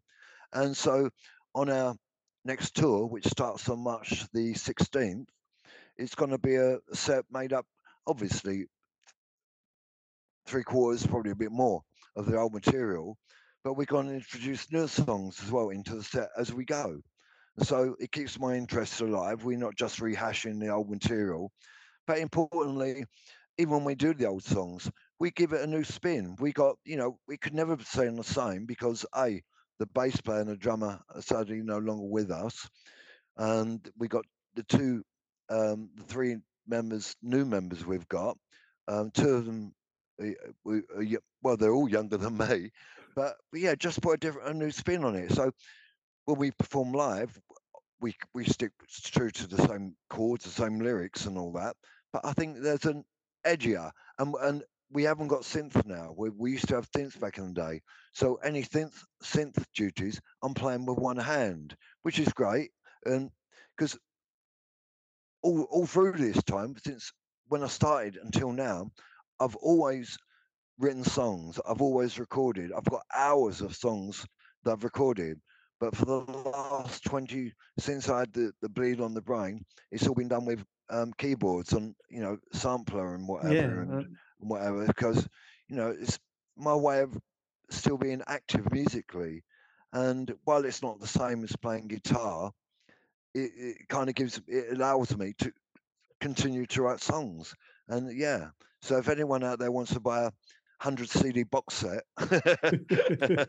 and so on our next tour, which starts on March the 16th, it's going to be a set made up, obviously, three quarters, probably a bit more of the old material, but we're going to introduce new songs as well into the set as we go. So it keeps my interest alive. We're not just rehashing the old material, but importantly, even when we do the old songs, we give it a new spin. We got, you know, we could never sound the same because a the bass player and the drummer are suddenly no longer with us, and we got the two, um, the three members, new members we've got. Um, two of them, uh, we, uh, well, they're all younger than me, but, but yeah, just put a different, a new spin on it. So when we perform live, we we stick true to the same chords, the same lyrics, and all that. But I think there's an edgier, and and we haven't got synth now. We, we used to have synths back in the day. So any synth synth duties, I'm playing with one hand, which is great. And because all all through this time, since when I started until now, I've always written songs. I've always recorded. I've got hours of songs that I've recorded. But for the last 20, since I had the, the bleed on the brain, it's all been done with um, keyboards on, you know, sampler and whatever Yeah. and, uh, and whatever, because, you know, it's my way of still being active musically. And while it's not the same as playing guitar, it, it kind of gives, it allows me to continue to write songs. And yeah, so if anyone out there wants to buy a 100 CD box set,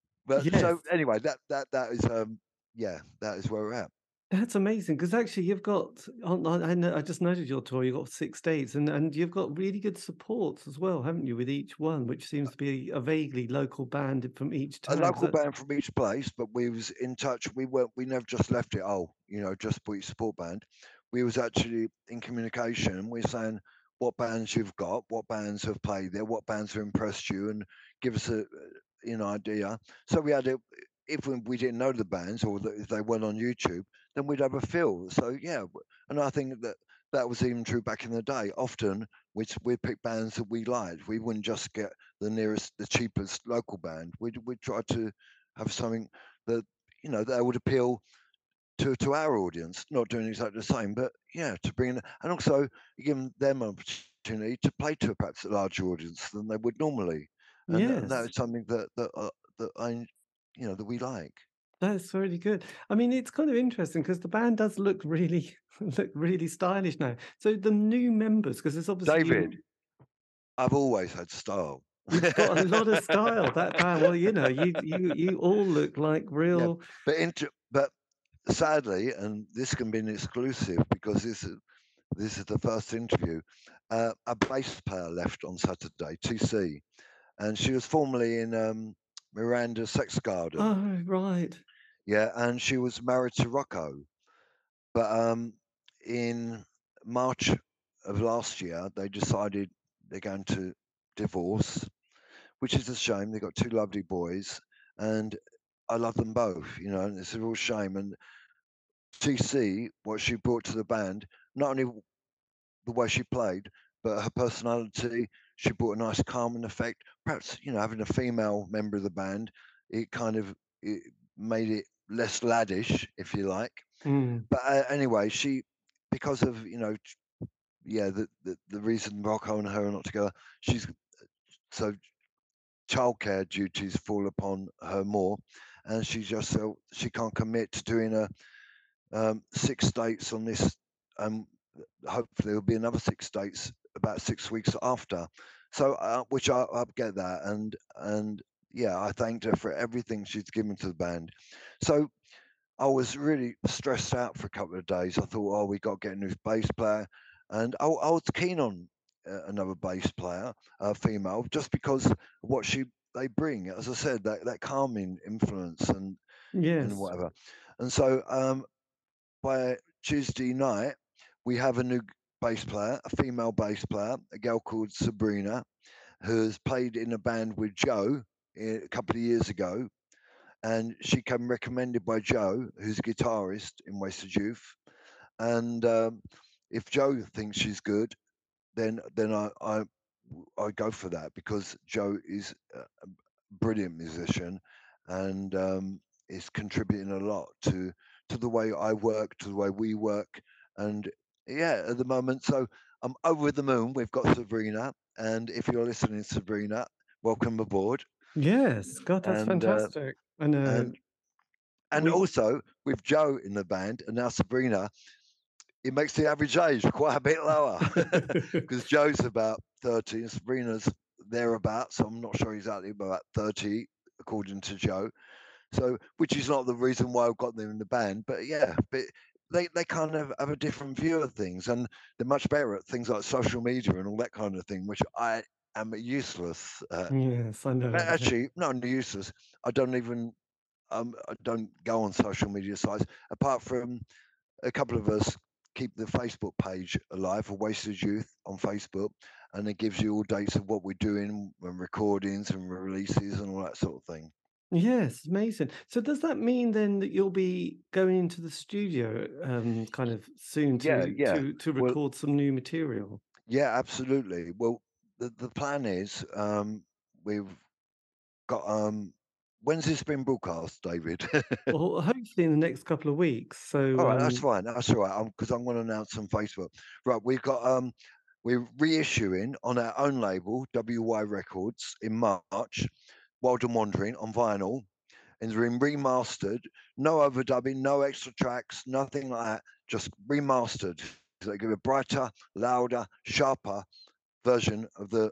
but Yes. so anyway, that that that is um yeah, that is where we're at. That's amazing because actually you've got oh, on- I know I just noted your tour. You've got six dates, and and you've got really good supports as well, haven't you? With each one, which seems uh to be a vaguely local band from each town. A local So- band from each place, but we was in touch. We weren't. We never just left it. Oh, you know, just put your support band. We was actually in communication. We're saying what bands you've got, what bands have played there, what bands have impressed you, and give us a uh, you know idea. So we had a. If we, didn't know the bands or if they weren't on YouTube, then we'd have a feel. So yeah, and I think that that was even true back in the day. Often we'd we'd pick bands that we liked. We wouldn't just get the nearest, the cheapest local band. We'd we'd try to have something that you know that would appeal to to our audience. Not doing exactly the same, but yeah, to bring in, and also give them an opportunity to play to perhaps a larger audience than they would normally. And, and that Yes. is something that that uh, that I you know that we like. That's really good. I mean, it's kind of interesting because the band does look really look really stylish now. So the new members, because it's obviously you- David, I've always had style. You've got a lot of style. That band. Well, you know, you you you all look like real. Yeah, but inter- but sadly, and this can be an exclusive because this is this is the first interview. Uh, a bass player left on Saturday, TC, and she was formerly in um, Miranda Sex Garden. Oh, right. Yeah, and she was married to Rocco, but um, in March of last year, they decided they're going to divorce, which is a shame. They've got two lovely boys, and I love them both, you know, and it's a real shame. And TC, what she brought to the band, not only the way she played, but her personality, she brought a nice calming effect. Perhaps, you know, having a female member of the band, it kind of it made it less laddish, if you like. Mm. But uh, anyway, she, because of, you know, yeah, the, the, the reason Rocco and her are not together, she's so childcare duties fall upon her more, and she just so she can't commit to doing a um, six dates on this. Um, hopefully, there'll be another six dates about six weeks after. So, uh, which I, I get that, and and yeah, I thanked her for everything she's given to the band. So I was really stressed out for a couple of days. I thought, oh, we got to get a new bass player, and I, I was keen on uh, another bass player, a female, just because what she they bring. As I said, that that calming influence and Yes. and whatever. And so um, by Tuesday night, we have a new bass player, a female bass player, a girl called Sabrina, who has played in a band with Joe a couple of years ago. And she came recommended by Joe, who's a guitarist in Wasted Youth. And um, if Joe thinks she's good, then then I, I I go for that because Joe is a brilliant musician and um, is contributing a lot to to the way I work, to the way we work, and yeah, at the moment. So I'm over the moon. We've got Sabrina, and if you're listening, Sabrina, welcome aboard. Yes. God, that's And uh, fantastic. I know. and and We also with Joe in the band and now Sabrina, it makes the average age quite a bit lower because Joe's about 30 and Sabrina's thereabouts. So I'm not sure exactly, but about 30 according to Joe. So, which is not the reason why I've got them in the band, but yeah, but they, they kind of have a different view of things and they're much better at things like social media and all that kind of thing, which I am useless at. yes, I know. Actually, not only useless, I don't even um, I don't go on social media sites apart from a couple of us keep the Facebook page alive for Wasted Youth on Facebook, and it gives you all dates of what we're doing and recordings and releases and all that sort of thing. Yes, amazing. So does that mean then that you'll be going into the studio um, kind of soon to yeah. to to Well, record some new material? yeah, absolutely. Well, the, the plan is um, we've got um, when's this been broadcast, David? Well, hopefully in the next couple of weeks. So right, that's um, fine. That's all right. Because I'm going to announce on Facebook. Right, we've got um, we're reissuing on our own label, WY Records, in March, Wild and Wandering on vinyl, and it's been remastered. No overdubbing, no extra tracks, nothing like that. Just remastered. So they give a brighter, louder, sharper version of the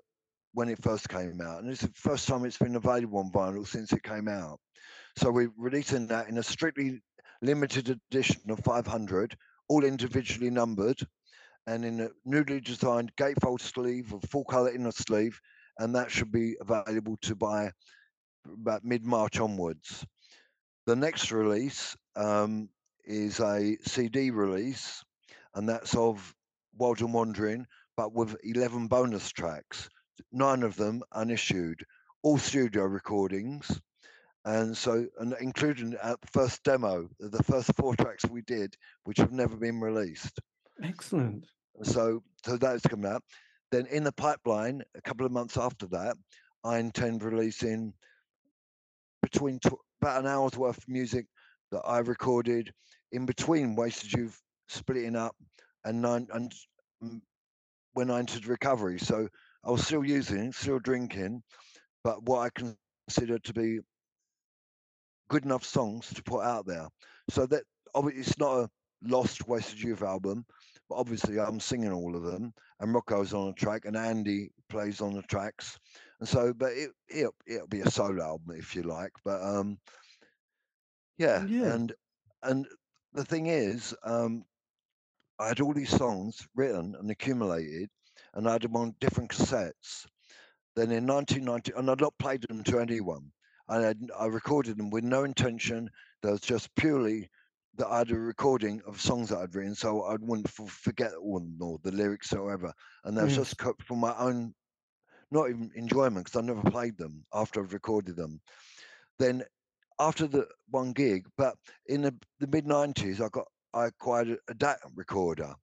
when it first came out, and it's the first time it's been available on vinyl since it came out. So we're releasing that in a strictly limited edition of 500, all individually numbered, and in a newly designed gatefold sleeve with full color inner sleeve, and that should be available to buy about mid March onwards. The next release um, is a CD release, and that's of Wild and Wandering, but with 11 bonus tracks, nine of them unissued, all studio recordings. And so, and including our first demo, the first four tracks we did, which have never been released. excellent. So, so that's coming out. Then in the pipeline, a couple of months after that, I intend releasing between tw- about an hour's worth of music that I recorded in between Wasted Youth splitting up and nine and when I entered recovery. So I was still using, still drinking, but what I consider to be good enough songs to put out there. So that obviously it's not a lost Wasted Youth album, but obviously I'm singing all of them, and Rocco's on the track, and Andy plays on the tracks, And so, but it it'll, it'll be a solo album if you like. But um, yeah, Yeah. and and the thing is, um, I had all these songs written and accumulated, and I had them on different cassettes. Then in 1990, and I'd not played them to anyone. I had, I recorded them with no intention. There was just purely that I had a recording of songs that I'd written, so I wouldn't forget one or the lyrics or whatever. And that was Yes. just cut for my own, not even enjoyment, because I never played them after I've recorded them. Then after the one gig, but in the, the mid 90s, I got I acquired a, a DAT recorder.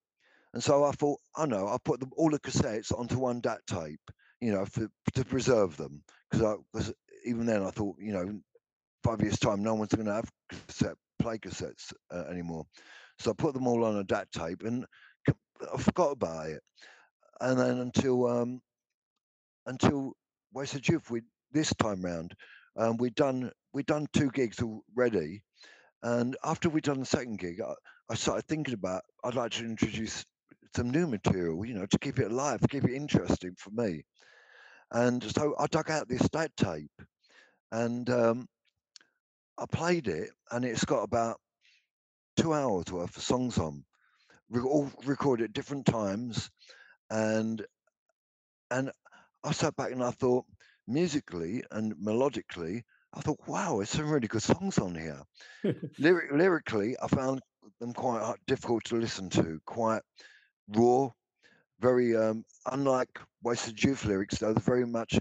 And so I thought, I know, I'll put them, all the cassettes onto one DAT tape, you know, for, to preserve them. Because I was, even then, I thought, you know, five years' time, no one's going to have cassette, play cassettes uh, anymore. So I put them all on a DAT tape and I forgot about it. And then until, um, until Wasted Youth, we, this time round, um, we'd done, we'd done two gigs already. And after we'd done the second gig, I, I started thinking about I'd like to introduce some new material, you know, to keep it alive, keep it interesting for me. And so I dug out this DAT tape and um, I played it, and it's got about two hours worth of songs on, re- all recorded at different times. And and I sat back and I thought, musically and melodically, I thought, wow, there's some really good songs on here. Lyric, lyrically, I found them quite difficult to listen to, quite raw, very um, unlike Wasted Youth lyrics. There was very much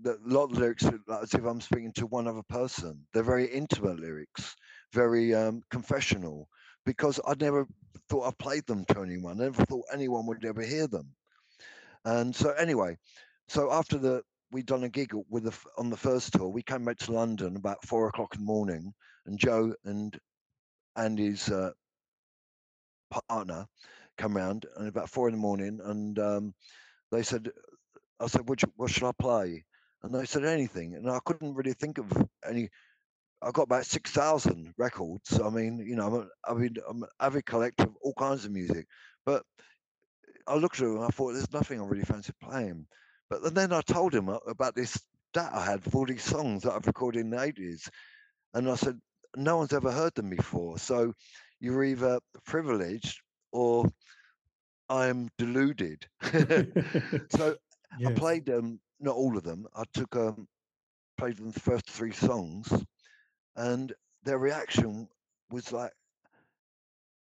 there's a lot of lyrics are as if I'm speaking to one other person. They're very intimate lyrics, very um, confessional. Because I'd never thought I played them to anyone. I never thought anyone would ever hear them. And so anyway, so after the we'd done a gig with the, on the first tour, we came back to London about four o'clock in the morning, and Joe and Andy's uh, partner come round and about four in the morning, and um, they said, "I said, what should I play?" And they said anything, and I couldn't really think of any. I got about six thousand records. I mean, you know, I'm a, I mean, I'm an avid collector of all kinds of music, but I looked at him and I thought, there's nothing I really fancy playing. But then I told him about this that I had for these songs that I've recorded in the 80s. And I said, no one's ever heard them before. So you're either privileged or I'm deluded. so I played them, not all of them. I took um, played them the first three songs, and their reaction was like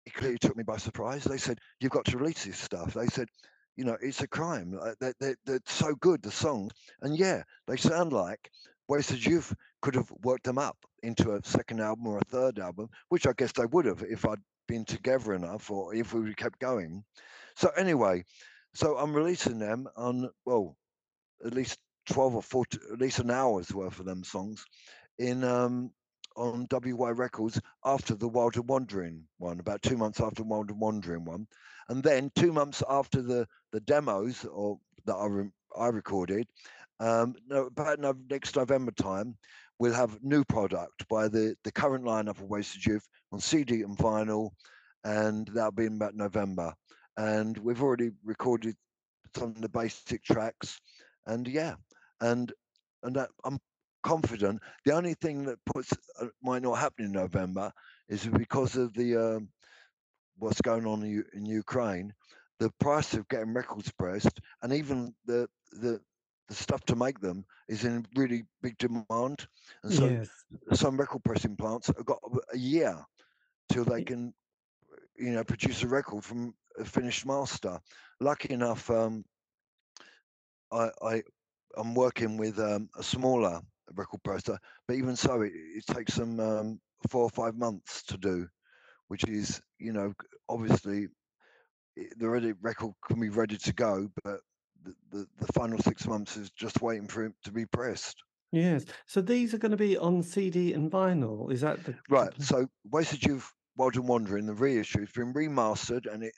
it clearly took me by surprise. They said, "You've got to release this stuff." They said, "You know, it's a crime. like, They, they, they're so good, the songs, and yeah, they sound like Wasted Youth could have worked them up into a second album or a third album, which I guess they would have if I'd been together enough or if we kept going." So anyway, so I'm releasing them on well, at least twelve or fourteen, at least an hour's worth of them songs in um on WY Records after the Wild and Wandering one, about two months after Wild and Wandering one, and then two months after the the demos or that I re- I recorded. Um, no, about no, next November time, we'll have new product by the the current lineup of Wasted Youth on CD and vinyl, and that'll be in about November. And we've already recorded some of the basic tracks, and yeah, and and that I'm confident. The only thing that puts uh, might not happen in November is because of the um, what's going on in, in Ukraine. The price of getting records pressed and even the the the stuff to make them is in really big demand, and so Yes. some record pressing plants have got a- a year till they can, you know, produce a record from a finished master. Lucky enough, um, I, I I'm working with um, a smaller record presser, but even so, it, it takes them um, four or five months to do, which is you know obviously the ready record can be ready to go, but the, the, the final six months is just waiting for it to be pressed. Yes. So these are going to be on CD and vinyl. Is that the, Right. So Wasted Youth, Wild and Wandering, the reissue, has been remastered, and it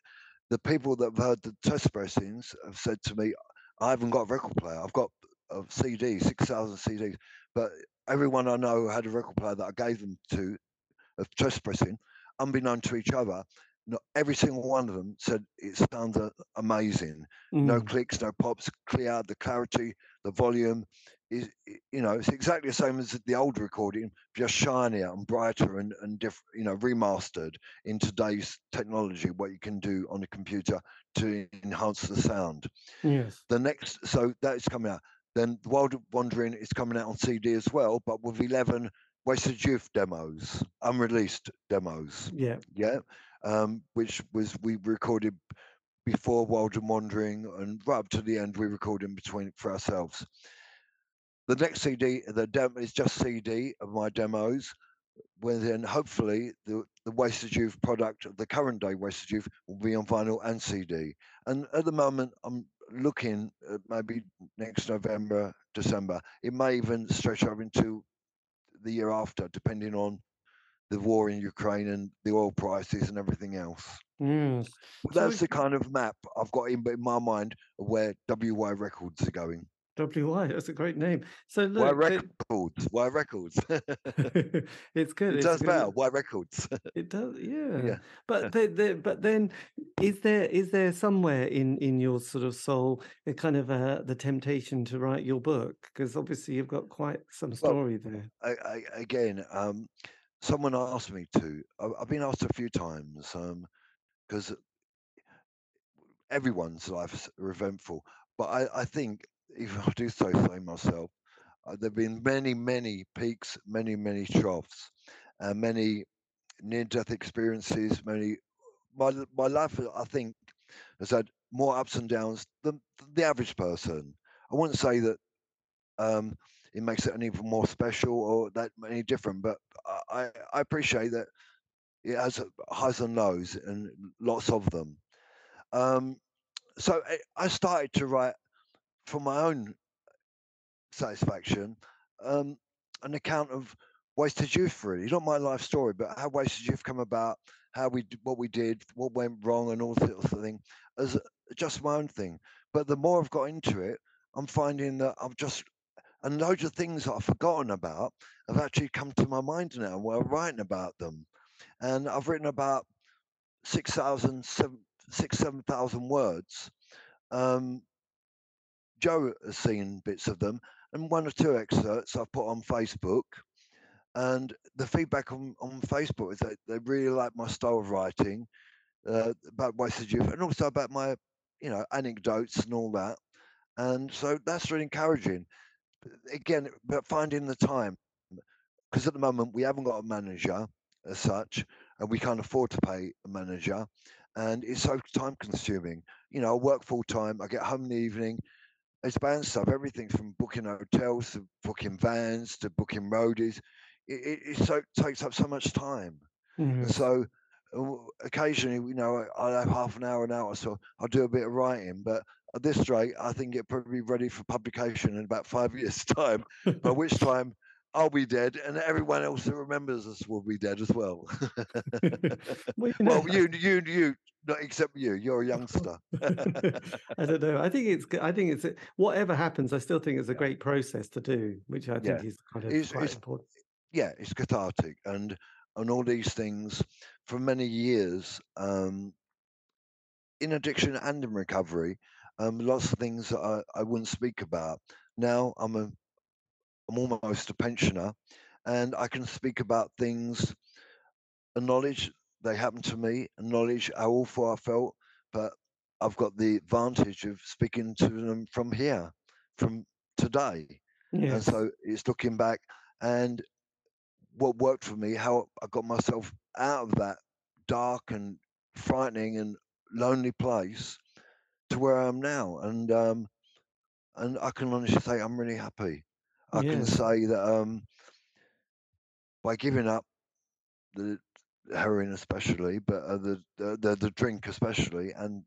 the people that have heard the test pressings have said to me, I haven't got a record player. I've got a CD, 6,000 CDs. But everyone I know had a record player that I gave them to of test pressing, unbeknown to each other, not every single one of them said it sounds amazing. Mm. No clicks, no pops, clear, the clarity, the volume is, you know, it's exactly the same as the old recording, just shinier and brighter and, and different, you know, remastered in today's technology, what you can do on a computer to enhance the sound. Yes. The next, so that is coming out. Then Wild Wandering is coming out on CD as well, but with 11 Wasted Youth demos, unreleased demos. Yeah. Yeah um, which was we recorded before Wild and Wandering, and right up to the end, we recorded in between for ourselves. The next CD, the demo is just CD of my demos. Where then hopefully the, the Wasted Youth product, the current day Wasted Youth, will be on vinyl and CD. And at the moment, I'm looking at maybe next November, December. It may even stretch over into the year after, depending on the war in Ukraine and the oil prices and everything else. Yes. That's so the kind of map I've got in, in my mind of where WY Records are going. WY, that's a great name. So look, Why Records? Why Records? it's good. It it's does well. Why Records? it does, yeah. yeah. But the, but then, is there is there somewhere in in your sort of soul a kind of uh, the temptation to write your book? Because obviously you've got quite some story well, there. I, I, again, um, someone asked me to. I've been asked a few times because um, everyone's life is eventful. But I, I think, if I do so say myself, uh, there have been many, many peaks, many, many troughs, and many near-death experiences. Many, my my life, I think, has had more ups and downs than the average person. I wouldn't say that um, it makes it any more special or that any different. But I, I appreciate that it has highs and lows and lots of them. Um, so eh, I started to write for my own satisfaction um, an account of wasted youth really not my life story but how wasted youth come about how we what we did what went wrong and all sorts of thing as just my own thing but the more i've got into it i'm finding that i've just and loads of things that I've forgotten about have actually come to my mind now while writing about them. And I've written about 6,000, 7,000 words. Um, Joe has seen bits of them, and one or two excerpts I've put on Facebook. And the feedback on, on Facebook is that they really like my style of writing uh, about wasted youth and also about my, you know, anecdotes and all that. And so that's really encouraging again, but finding the time because at the moment we haven't got a manager as such, and we can't afford to pay a manager, and it's so time consuming. You know, I work full time. I get home in the evening. It's band stuff, everything from booking hotels to booking vans to booking roadies. It, it, it so takes up so much time. Mm-hmm. So uh, occasionally, you know, I'll have half an hour, an hour, so I'll do a bit of writing. But at this rate, I think it'll probably be ready for publication in about five years' time, by which time I'll be dead and everyone else that remembers us will be dead as well. well, you, know, well, you, you, you, not except you. You're a youngster. I don't know. I think it's. I think it's. Whatever happens, I still think it's a great process to do, which I think yeah. is kind of it's, quite it's, important. Yeah, it's cathartic, and and all these things for many years um, in addiction and in recovery um, lots of things that I, I wouldn't speak about. Now I'm a I'm almost a pensioner, and I can speak about things, a knowledge they happened to me, knowledge how awful I felt, but I've got the advantage of speaking to them from here, from today. Yes. And so it's looking back and what worked for me, how I got myself out of that dark and frightening and lonely place to where I am now, and um, and I can honestly say I'm really happy. I yeah. can say that um, by giving up the heroin, especially, but uh, the, the the drink especially, and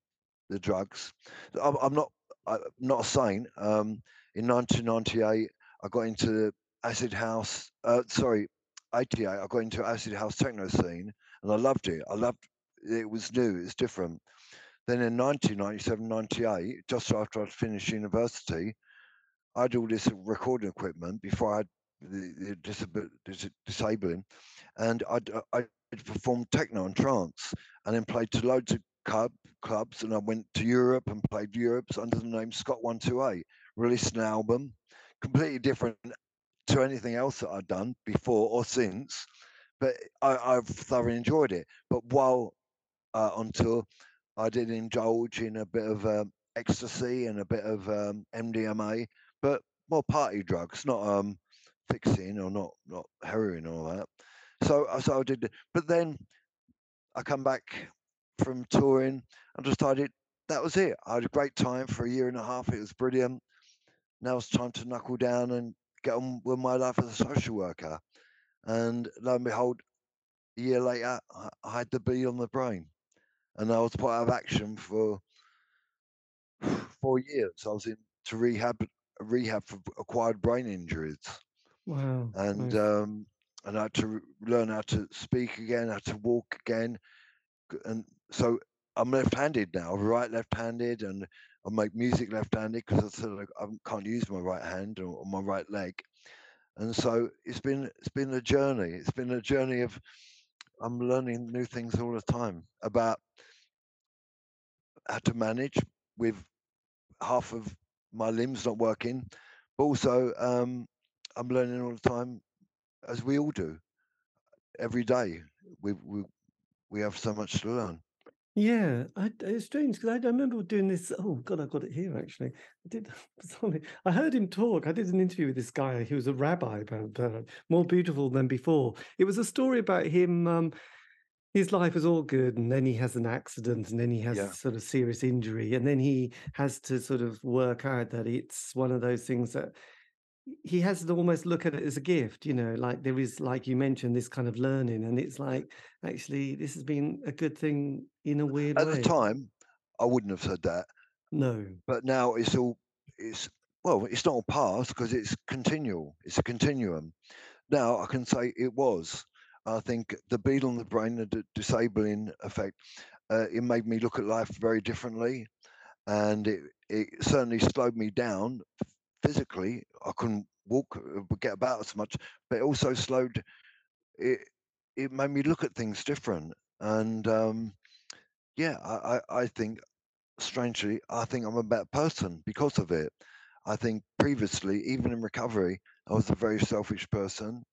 the drugs, I'm, I'm not I'm not a saint. Um, in 1998, I got into acid house. Uh, sorry, 88. I got into acid house techno scene, and I loved it. I loved it was new. It's different. Then in 1997, 98, just after I'd finished university, I had all this recording equipment before I had the, the disab- disabling, and I, I to perform techno and trance, and then played to loads of club, clubs. And I went to Europe and played Europe's under the name Scott One Two Eight. Released an album, completely different to anything else that I'd done before or since. But I, I've thoroughly enjoyed it. But while uh, on tour, I did indulge in a bit of um, ecstasy and a bit of um, MDMA, but more party drugs, not um, fixing or not not heroin or that. So uh, so I did, but then I come back from touring and decided that was it. I had a great time for a year and a half. It was brilliant. Now it's time to knuckle down and get on with my life as a social worker. And lo and behold, a year later, I had the bee on the brain, and I was put out of action for four years. I was in to rehab rehab for acquired brain injuries. Wow. And um, and I had to learn how to speak again, how to walk again, and so I'm left-handed now, right left-handed, and I make music left-handed because I sort of I can't use my right hand or, or my right leg, and so it's been it's been a journey. It's been a journey of I'm learning new things all the time about how to manage with half of my limbs not working, but also um, I'm learning all the time, as we all do, every day. We we we have so much to learn. Yeah, I, it's strange because I, I remember doing this. Oh God, I got it here actually. I did. Sorry, I heard him talk. I did an interview with this guy. He was a rabbi, but more beautiful than before. It was a story about him. Um, his life is all good, and then he has an accident, and then he has Yeah. sort of serious injury, and then he has to sort of work out that it's one of those things that he has to almost look at it as a gift, you know, like there is, like you mentioned, this kind of learning, and it's like actually this has been a good thing in a weird way. At way. the time, I wouldn't have said that, No, but now it's all it's well, it's not all past because it's continual. It's a continuum. Now I can say it was. I think the beat on the brain, the d- disabling effect, uh, it made me look at life very differently, and it it certainly slowed me down physically. I couldn't walk, uh, get about as much, but it also slowed. It it made me look at things different, and um, yeah, I, I I think strangely, I think I'm a better person because of it. I think previously, even in recovery, I was a very selfish person.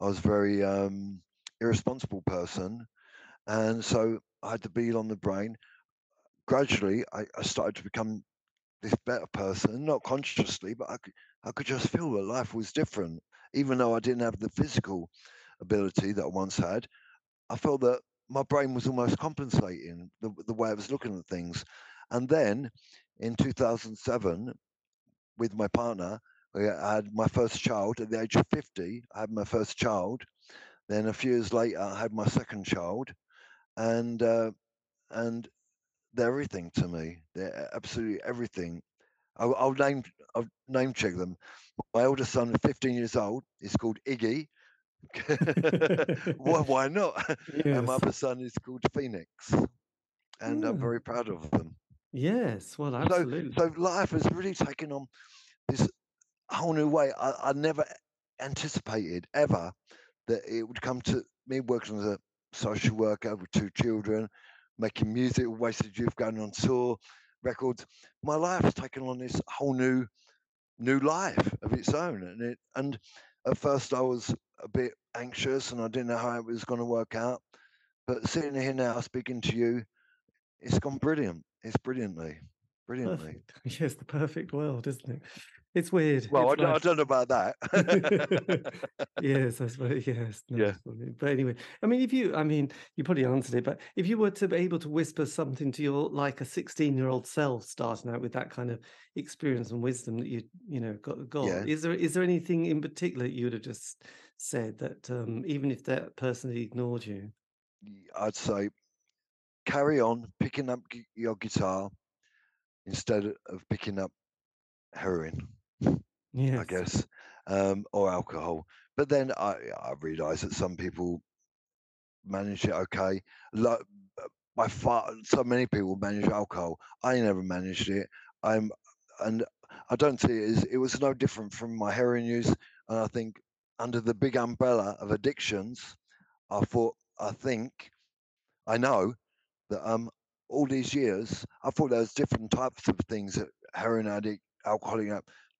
I was very um, irresponsible person, and so I had to beat on the brain. Gradually, I, I started to become this better person, not consciously, but I could, I could just feel that life was different. Even though I didn't have the physical ability that I once had, I felt that my brain was almost compensating the, the way I was looking at things. And then in 2007, with my partner, I had my first child at the age of 50. I had my first child. Then a few years later, I had my second child, and uh, and they're everything to me. They're uh, absolutely everything. I'll, I'll name I'll name check them. My oldest son, 15 years old, is called Iggy. why, why not? And my yes, other son is called Phoenix, and I'm ah. very proud of them. yes, well, So, absolutely. so life has really taken on this whole new way. I, I never anticipated ever that it would come to me working as a social worker with two children, making music, wasted youth, going on tour, records. My life has taken on this whole new new life of its own, and it and at first I was a bit anxious and I didn't know how it was going to work out. But sitting here now, speaking to you, it's gone brilliant. It's brilliantly, brilliantly. Perfect. Yes, the perfect world, isn't it? It's weird. Well, I It's don't, I don't know about that. yes, I suppose. Yes, no, Yeah. But anyway, I mean, if you, I mean, you probably answered it, but if you were to be able to whisper something to your like a sixteen-year-old self, starting out with that kind of experience and wisdom that you, you know, got, got, Yeah. is there is there anything in particular you would have just said that um, even if that person had ignored you? I'd say carry on picking up your guitar instead of picking up heroin, Yes. I guess, um, or alcohol. But then I, I realise that some people manage it okay. Like by far, so many people manage alcohol. I never managed it. I'm, and I don't see it as it was no different from my heroin use. And I think under the big umbrella of addictions, I thought I think, I know that um all these years I thought there was different types of things that heroin addict, alcoholic.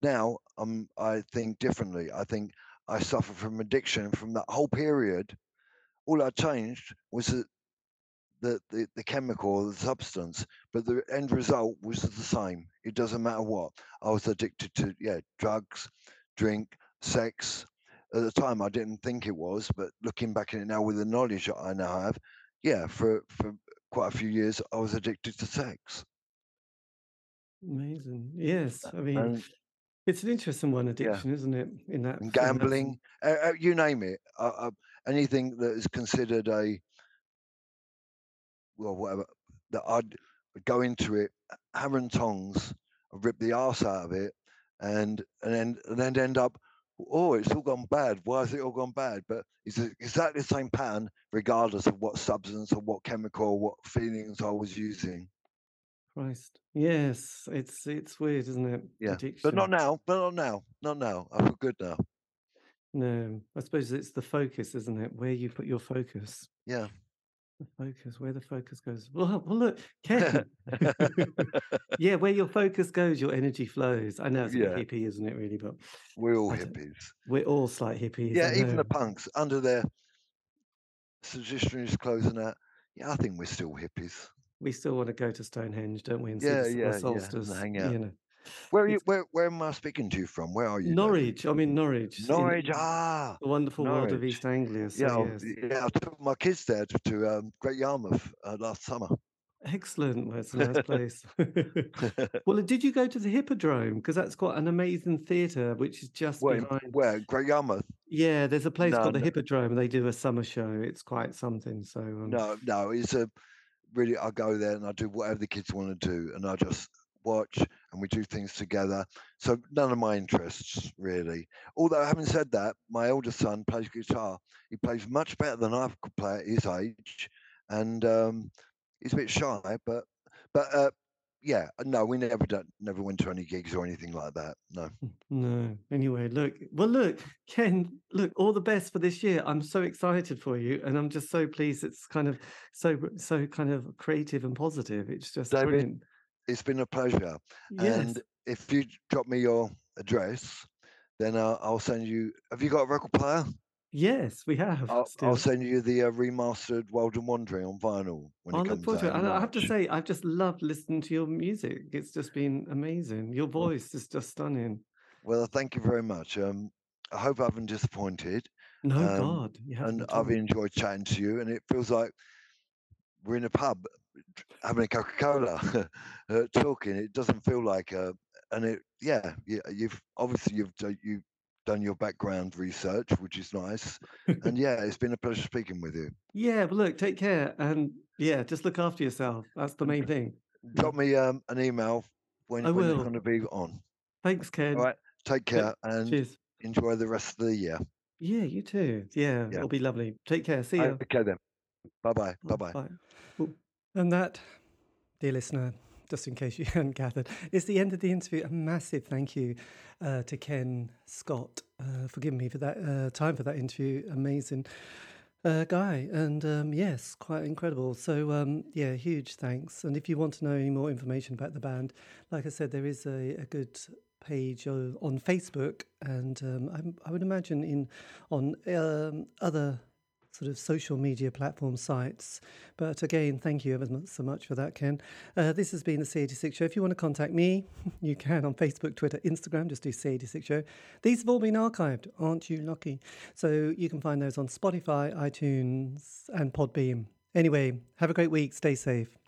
Now um I think differently. I think I suffer from addiction from that whole period. All I changed was that the, the, the chemical, the substance, but the end result was the same. It doesn't matter what. I was addicted to, yeah, drugs, drink, sex. At the time, I didn't think it was, but looking back at it now with the knowledge that I now have, yeah, for, for quite a few years, I was addicted to sex. Amazing. Yes. I mean, and, it's an interesting one, addiction, yeah. isn't it? In that, gambling, uh, uh, you name it. Uh, uh, anything that is considered a well, whatever, that I'd go into it, hammer and tongs, rip the ass out of it, and and then and then end up, oh, it's all gone bad. Why has it all gone bad? But it's exactly the same pattern, regardless of what substance or what chemical or what feelings I was using. Christ, yes, it's it's weird, isn't it? Yeah, Addiction. but not now. But not now. Not now. I feel good now. No, I suppose it's the focus, isn't it? Where you put your focus. Yeah. The focus, where the focus goes. Well, well look, Ken. yeah, where your focus goes, your energy flows. I know it's yeah. hippie, isn't it, really? But we're all hippies. We're all slight hippies. Yeah, even the punks under their suggestions clothes and that. Yeah, I think we're still hippies. We still want to go to Stonehenge, don't we? And yeah, see the, yeah, solstice, yeah, hang out. You know. Where are you? Where Where am I speaking to you from? Where are you? Norwich. I'm in Norwich. Norwich. Ah, the wonderful Norwich. world of East Anglia. So yeah, yes. yeah. I took my kids there to, to um, Great Yarmouth uh, last summer. Excellent. Well, it's a nice place. well, did you go to the Hippodrome? Because that's got an amazing theatre, which is just where, behind. Where Great Yarmouth? Yeah, there's a place no, called the no. Hippodrome, they do a summer show. It's quite something. So um... no, no, it's a really. I go there and I do whatever the kids want to do, and I just watch and we do things together. So none of my interests really. Although having said that, my eldest son plays guitar. He plays much better than I could play at his age, and um, he's a bit shy. But but uh, yeah, no, we never done, never went to any gigs or anything like that. No. No. Anyway, look, well, look, Ken, look, all the best for this year. I'm so excited for you, and I'm just so pleased. It's kind of so so kind of creative and positive. It's just David, brilliant it's been a pleasure. Yes. And if you drop me your address, then uh, I'll send you. Have you got a record player? Yes, we have. I'll, I'll send you the uh, remastered Wild and Wandering on vinyl when I'll it comes out. And I have to say, I've just loved listening to your music. It's just been amazing. Your voice is just stunning. Well, thank you very much. Um, I hope I haven't disappointed. No, um, God. and I've enjoyed chatting to you, and it feels like we're in a pub having a Coca Cola, uh, talking. It doesn't feel like a, and it, yeah, yeah. You've obviously you've you've done your background research, which is nice, and yeah, it's been a pleasure speaking with you. Yeah, but look, take care, and yeah, just look after yourself. That's the main thing. Drop me um, an email when, when you're going to be on. Thanks, Ken. All right, take care and Cheers. enjoy the rest of the year. Yeah, you too. Yeah, yeah. it'll be lovely. Take care. See you. Okay then. Bye-bye. Bye-bye. Bye. And that, dear listener, just in case you hadn't gathered, is the end of the interview. A massive thank you uh, to Ken Scott uh, for giving me for that uh, time for that interview. Amazing uh, guy, and um, yes, quite incredible. So um, yeah, huge thanks. And if you want to know any more information about the band, like I said, there is a, a good page on Facebook, and um, I, I, would imagine in on um, other sort of social media platform sites. But again, thank you ever so much for that, Ken. Uh, this has been the C86 Show. If you want to contact me, you can on Facebook, Twitter, Instagram. Just do C86 Show. These have all been archived. Aren't you lucky? So you can find those on Spotify, iTunes, and Podbean. Anyway, have a great week. Stay safe.